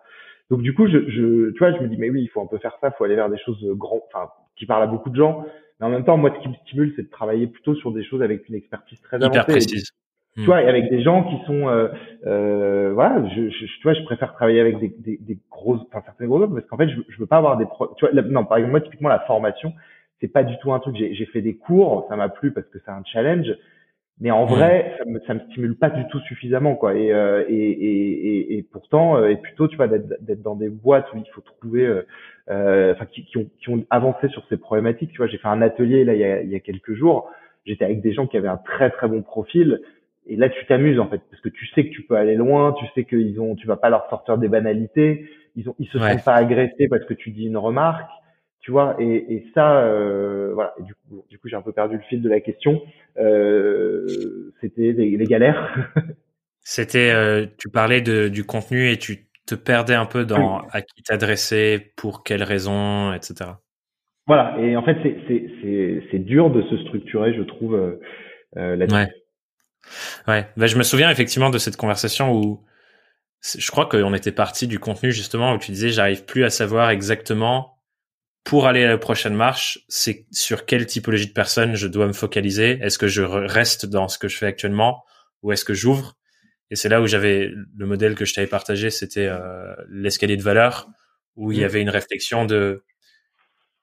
Donc du coup, je, je, tu vois, je me dis, mais oui, il faut un peu faire ça, il faut aller vers des choses grandes, enfin, qui parlent à beaucoup de gens. Mais en même temps, moi, ce qui me stimule, c'est de travailler plutôt sur des choses avec une expertise très avancée. Hyper précise. Tu vois, et avec des gens qui sont, euh, euh, voilà, je, je, tu vois, je préfère travailler avec des, des, des grosses, enfin certaines grosses parce qu'en fait, je, je veux pas avoir des, pro tu vois, non, par exemple, moi, typiquement, la formation, c'est pas du tout un truc. J'ai fait des cours, ça m'a plu parce que c'est un challenge, mais en vrai, ça me, ça me stimule pas du tout suffisamment, quoi. Et, euh, et, et, et, pourtant, euh, et plutôt, tu vois, d'être dans des boîtes où il faut trouver, euh, euh, enfin, qui, qui, ont, qui ont avancé sur ces problématiques. Tu vois, j'ai fait un atelier là il y a, il y a quelques jours. J'étais avec des gens qui avaient un très très bon profil. Et là, tu t'amuses en fait, parce que tu sais que tu peux aller loin, tu sais qu'ils ont, tu vas pas leur sortir des banalités, ils ont, ils se sont pas agressés parce que tu dis une remarque tu vois. Et, et ça euh, voilà. Et du coup du coup j'ai un peu perdu le fil de la question. Euh, c'était les, les, galères. C'était euh, tu parlais de, du contenu et tu te perdais un peu dans à qui t'adresser pour quelles raisons etc voilà. Et en fait c'est c'est c'est c'est dur de se structurer je trouve euh, euh là-dessus. Ouais ouais ben, je me souviens effectivement de cette conversation où je crois qu'on était parti du contenu justement où tu disais j'arrive plus à savoir exactement pour aller à la prochaine marche, c'est sur quelle typologie de personnes je dois me focaliser. Est-ce que je reste dans ce que je fais actuellement ou est-ce que j'ouvre? Et c'est là où j'avais le modèle que je t'avais partagé, c'était euh, l'escalier de valeur, où il y mmh. avait une réflexion de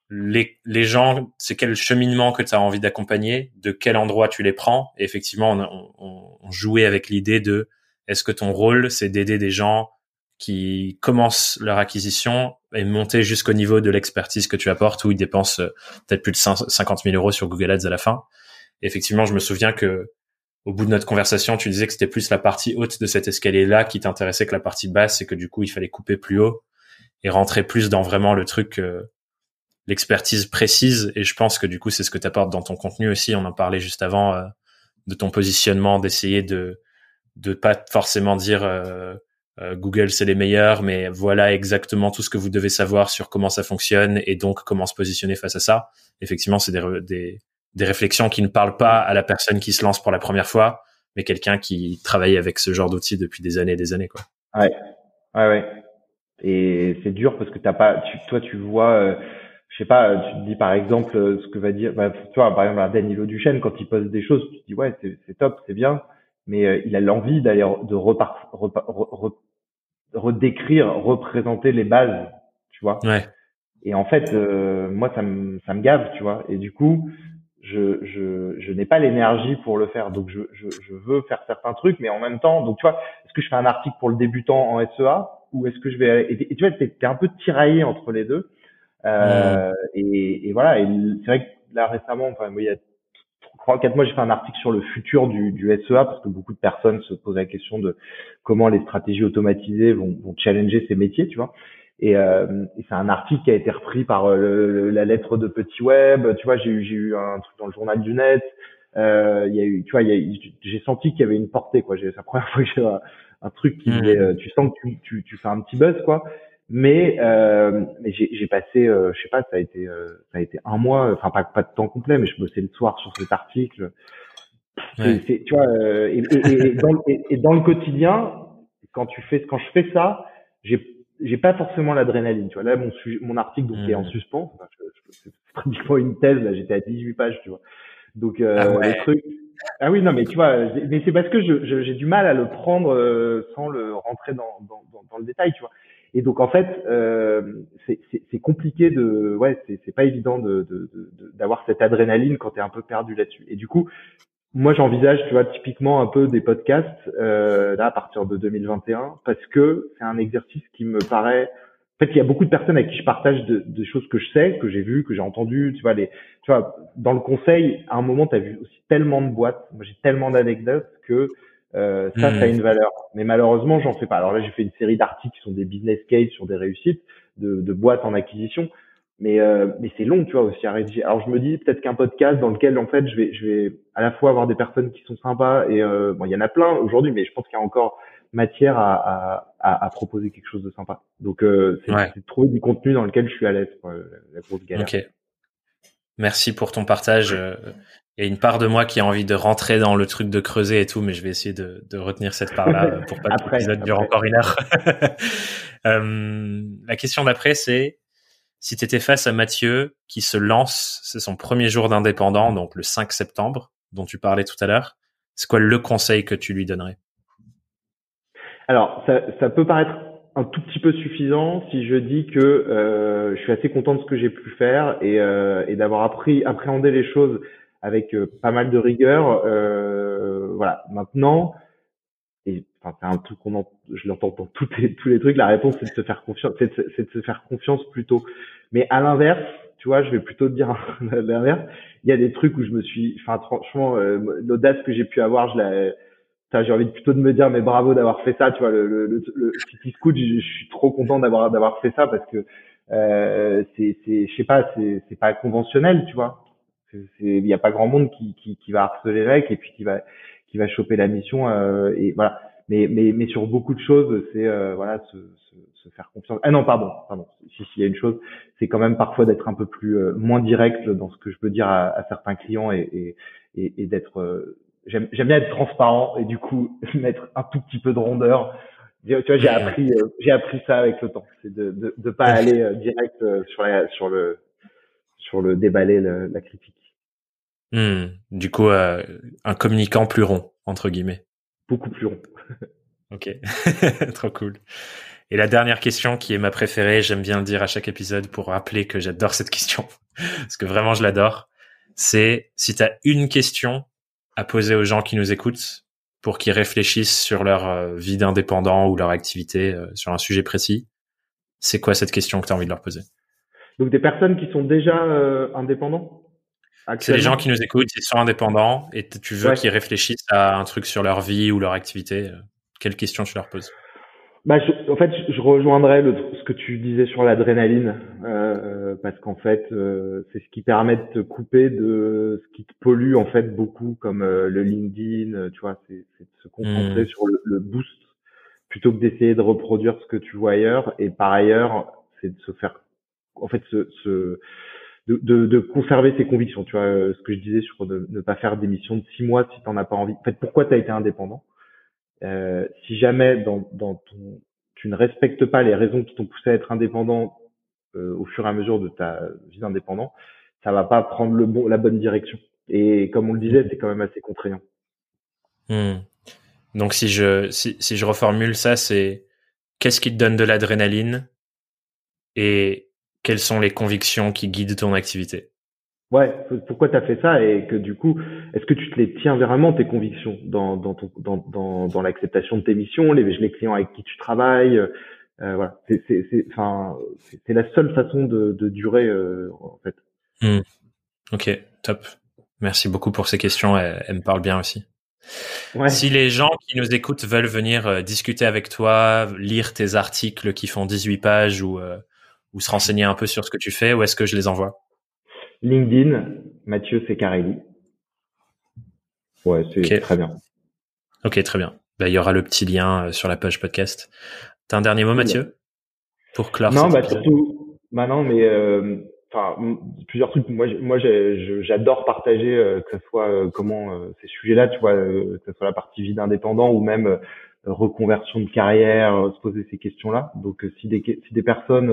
les, les gens, c'est quel cheminement que tu as envie d'accompagner, de quel endroit tu les prends. Et effectivement, on, on, on jouait avec l'idée de est-ce que ton rôle, c'est d'aider des gens qui commencent leur acquisition et monter jusqu'au niveau de l'expertise que tu apportes où ils dépensent euh, peut-être plus de 50 000 euros sur Google Ads à la fin. effectivement, je me souviens que au bout de notre conversation, tu disais que c'était plus la partie haute de cet escalier-là qui t'intéressait que la partie basse et que du coup, il fallait couper plus haut et rentrer plus dans vraiment le truc, euh, l'expertise précise. Et je pense que du coup, c'est ce que tu apportes dans ton contenu aussi. On en parlait juste avant euh, de ton positionnement, d'essayer de de pas forcément dire euh, Google c'est les meilleurs, mais voilà exactement tout ce que vous devez savoir sur comment ça fonctionne et donc comment se positionner face à ça. Effectivement, c'est des, des, des réflexions qui ne parlent pas à la personne qui se lance pour la première fois, mais quelqu'un qui travaille avec ce genre d'outils depuis des années et des années, quoi. Ouais, ouais, ouais. Et c'est dur parce que t'as pas, tu, toi, tu vois, euh, je sais pas, tu te dis par exemple euh, ce que va dire, bah, toi, par exemple, Danilo Duchesne quand il pose des choses, tu te dis ouais, c'est top, c'est bien, mais euh, il a l'envie d'aller de repart, repart, redécrire, représenter les bases, tu vois. Ouais. Et en fait, moi, ça me, ça me gave, tu vois. Et du coup, je, je, je n'ai pas l'énergie pour le faire. Donc, je, je, je, veux faire certains trucs, mais en même temps, donc, tu vois, est-ce que je fais un article pour le débutant en SEA ou est-ce que je vais, et, tu vois, t'es, es un peu tiraillé entre les deux. Euh, et, et, voilà. Et c'est vrai que là, récemment, enfin, il y a trois, quatre mois, j'ai fait un article sur le futur du, du SEA parce que beaucoup de personnes se posent la question de comment les stratégies automatisées vont, vont challenger ces métiers, tu vois. Et, euh, et c'est un article qui a été repris par euh, la lettre de Petit Web. Tu vois, j'ai eu, j'ai eu un truc dans le journal du net. Euh, il y a eu, tu vois, j'ai senti qu'il y avait une portée. Quoi, c'est la première fois que j'ai un, un, truc qui, mmh. euh, tu sens que tu, tu, tu, fais un petit buzz, quoi. Mais, euh, mais j'ai passé, euh, je sais pas, ça a été, ça a été un mois, enfin pas, pas de temps complet, mais je bossais le soir sur cet article. Ouais. tu vois, et, et, et, dans, et, dans le quotidien, quand tu fais, quand je fais ça, j'ai j'ai pas forcément l'adrénaline, tu vois. Là, mon, mon article donc, est en mmh. suspens. c'est pratiquement une thèse. Là, j'étais à 18 pages, tu vois. Donc, euh, ah le truc. Ah oui, non, mais tu vois, mais c'est parce que je, j'ai du mal à le prendre euh, sans le rentrer dans, dans, dans, le détail, tu vois. Et donc, en fait, euh, c'est compliqué de, ouais, c'est pas évident de d'avoir de, cette adrénaline quand t'es un peu perdu là-dessus. Et du coup, moi, j'envisage, tu vois, typiquement un peu des podcasts euh, là à partir de 2021 parce que c'est un exercice qui me paraît. En fait, il y a beaucoup de personnes avec qui je partage de, de choses que je sais, que j'ai vues, que j'ai entendues. Tu vois, les, tu vois, dans le conseil, à un moment, tu as vu aussi tellement de boîtes. Moi, j'ai tellement d'anecdotes que euh, ça, ça a mmh. une valeur. Mais malheureusement, j'en fais pas. Alors là, j'ai fait une série d'articles qui sont des business cases sur des réussites de, de boîtes en acquisition. Mais euh, mais c'est long tu vois aussi à rédiger. Alors je me dis peut-être qu'un podcast dans lequel en fait je vais je vais à la fois avoir des personnes qui sont sympas et euh, bon il y en a plein aujourd'hui mais je pense qu'il y a encore matière à, à, à, proposer quelque chose de sympa. Donc euh, c'est de trouver du contenu dans lequel je suis à l'aise la grosse galère. Ok. Merci pour ton partage euh, il y a une part de moi qui a envie de rentrer dans le truc de creuser et tout, mais je vais essayer de, de retenir cette part-là pour pas que l'épisode dure encore une heure. euh, la question d'après, c'est si tu étais face à Mathieu qui se lance, c'est son premier jour d'indépendant, donc le 5 septembre, dont tu parlais tout à l'heure, c'est quoi le conseil que tu lui donnerais? Alors, ça, ça, peut paraître un tout petit peu suffisant si je dis que euh, je suis assez content de ce que j'ai pu faire et, euh, et d'avoir appris, appréhendé les choses avec euh, pas mal de rigueur. Euh, voilà. Maintenant, et enfin c'est un truc qu'on je l'entends dans tous les tous les trucs la réponse c'est de se faire confiance c'est de, de, se faire confiance plutôt mais à l'inverse tu vois je vais plutôt te dire l'inverse il y a des trucs où je me suis enfin franchement euh, l'audace que j'ai pu avoir je j'ai envie plutôt de me dire mais bravo d'avoir fait ça tu vois le le, le, le Scoot je, je, suis trop content d'avoir d'avoir fait ça parce que euh, c'est c'est je sais pas c'est c'est pas conventionnel tu vois il y a pas grand monde qui, qui, qui va harceler le mec et puis qui va qui va choper la mission euh, et voilà. Mais mais mais sur beaucoup de choses c'est euh, voilà se, se, se, faire confiance. Ah non pardon pardon. Si s'il y a une chose c'est quand même parfois d'être un peu plus euh, moins direct dans ce que je peux dire à, à certains clients et et, et, et d'être j'aime j'aime bien être transparent et du coup mettre un tout petit peu de rondeur. Tu vois j'ai appris j'ai appris ça avec le temps. C'est de, de de pas aller direct sur la, sur le sur le déballer la critique Hmm. Du coup, euh, un communicant plus rond, entre guillemets. Beaucoup plus rond. ok, trop cool. Et la dernière question, qui est ma préférée, j'aime bien le dire à chaque épisode pour rappeler que j'adore cette question, parce que vraiment je l'adore, c'est si tu as une question à poser aux gens qui nous écoutent pour qu'ils réfléchissent sur leur euh, vie d'indépendant ou leur activité euh, sur un sujet précis, c'est quoi cette question que tu as envie de leur poser? Donc des personnes qui sont déjà indépendants c'est les gens qui nous écoutent, ils sont indépendants et tu veux qu'ils réfléchissent à un truc sur leur vie ou leur activité. Euh, quelle question tu leur poses? Bah, en fait, je rejoindrais le, ce que tu disais sur l'adrénaline, euh, parce qu'en fait, euh, c'est ce qui permet de te couper de ce qui te pollue en fait beaucoup, comme euh, le LinkedIn, tu vois, c'est de se concentrer mmh. sur le, le, boost plutôt que d'essayer de reproduire ce que tu vois ailleurs. Et par ailleurs, c'est de se faire, en fait, se, se de, de, de, conserver ses convictions. Tu vois, euh, ce que je disais sur de ne pas faire des missions de six mois si tu n'en as pas envie. En fait, pourquoi tu as été indépendant? Euh, Si jamais dans, dans ton, tu ne respectes pas les raisons qui t'ont poussé à être indépendant euh, au fur et à mesure de ta vie d'indépendant, ça va pas prendre le bon, la bonne direction. Et comme on le disait, c'est quand même assez contraignant. Hmm. Donc si je si, si je reformule ça, c'est qu'est-ce qui te donne de l'adrénaline? Et quelles sont les convictions qui guident ton activité? Ouais, pourquoi tu as fait ça et que du coup, est-ce que tu te les tiens vraiment tes convictions dans dans dans dans, dans l'acceptation de tes missions, les les clients avec qui tu travailles, euh, voilà, c'est c'est c'est enfin c'est la seule façon de de durer euh, en fait. Hmm. Ok, top. Merci beaucoup pour ces questions, elles, me parlent bien aussi. Ouais. Si les gens qui nous écoutent veulent venir euh, discuter avec toi, lire tes articles qui font 18 pages ou ou se renseigner un peu sur ce que tu fais, où est-ce que je les envoie? LinkedIn, Mathieu Secarelli. Ouais, c'est très bien. Ok, très bien. Bah, il y aura le petit lien euh, sur la page podcast. T'as un dernier mot, Mathieu? Pour clore Non, bah surtout, bah non, mais euh, enfin plusieurs trucs. Moi, moi, j'adore partager euh, que ce soit comment ces sujets-là, tu vois, que ce soit la partie vie d'indépendant ou même reconversion de carrière, se poser ces questions-là. Donc, si des si des personnes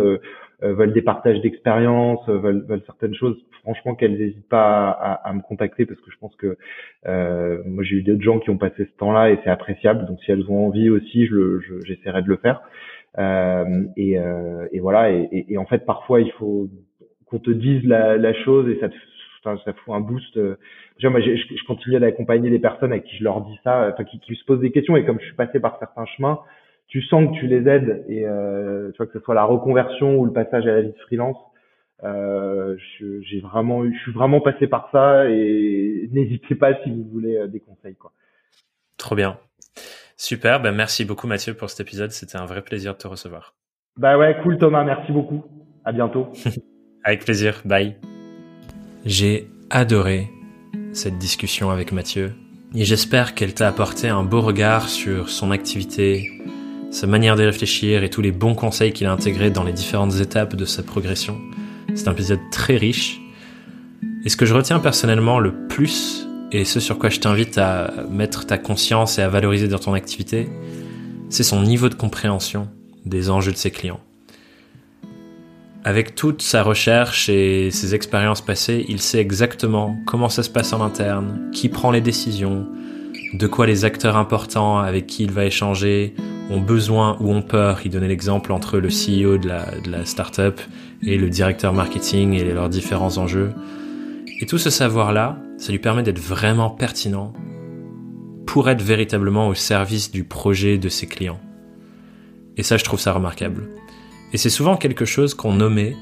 euh, veulent des partages d'expérience, euh, veulent, veulent, certaines choses, franchement qu'elles n'hésitent pas à, à, me contacter parce que je pense que euh, moi j'ai eu d'autres gens qui ont passé ce temps-là et c'est appréciable. Donc si elles ont envie aussi, je, j'essaierai de le faire. Euh, et, euh, et, voilà. Et, et, en fait, parfois il faut qu'on te dise la, la chose et ça te ça fout un boost. Déjà, moi, je, je continue d'accompagner les personnes à qui je leur dis ça, enfin, qui, qui se posent des questions. Et comme je suis passé par certains chemins, tu sens que tu les aides et euh, tu vois que ce soit la reconversion ou le passage à la vie de freelance. Euh, j'ai vraiment, je suis vraiment passé par ça et n'hésitez pas si vous voulez euh, des conseils quoi. Trop bien, super. Ben merci beaucoup Mathieu pour cet épisode. C'était un vrai plaisir de te recevoir. Bah ouais, cool Thomas, merci beaucoup. À bientôt. avec plaisir. Bye. J'ai adoré cette discussion avec Mathieu et j'espère qu'elle t'a apporté un beau regard sur son activité, sa manière de réfléchir et tous les bons conseils qu'il a intégrés dans les différentes étapes de sa progression. C'est un épisode très riche. Et ce que je retiens personnellement le plus, et ce sur quoi je t'invite à mettre ta conscience et à valoriser dans ton activité, c'est son niveau de compréhension des enjeux de ses clients. Avec toute sa recherche et ses expériences passées, il sait exactement comment ça se passe en interne, qui prend les décisions, de quoi les acteurs importants avec qui il va échanger ont besoin ou ont peur. Il donnait l'exemple entre le CEO de la, startup et le directeur marketing et leurs différents enjeux. Et tout ce savoir-là, ça lui permet d'être vraiment pertinent pour être véritablement au service du projet de ses clients. Et ça, je trouve ça remarquable. Et c'est souvent quelque chose qu'on nommait,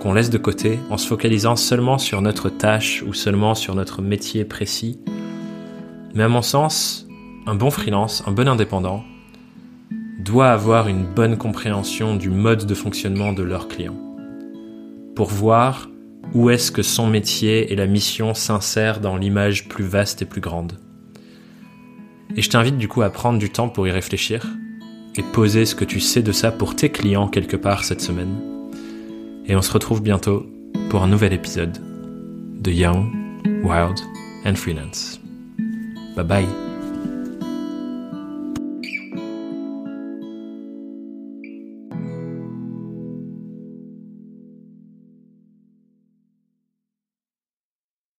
qu'on laisse de côté en se focalisant seulement sur notre tâche ou seulement sur notre métier précis. Mais à mon sens, un bon freelance, un bon indépendant, doit avoir une bonne compréhension du mode de fonctionnement de leurs clients pour voir où est-ce que son métier et la mission s'insèrent dans l'image plus vaste et plus grande. Et je t'invite du coup à prendre du temps pour y réfléchir et poser ce que tu sais de ça pour tes clients quelque part cette semaine. Et on se retrouve bientôt pour un nouvel épisode de Young, Wild and Freelance. Bye bye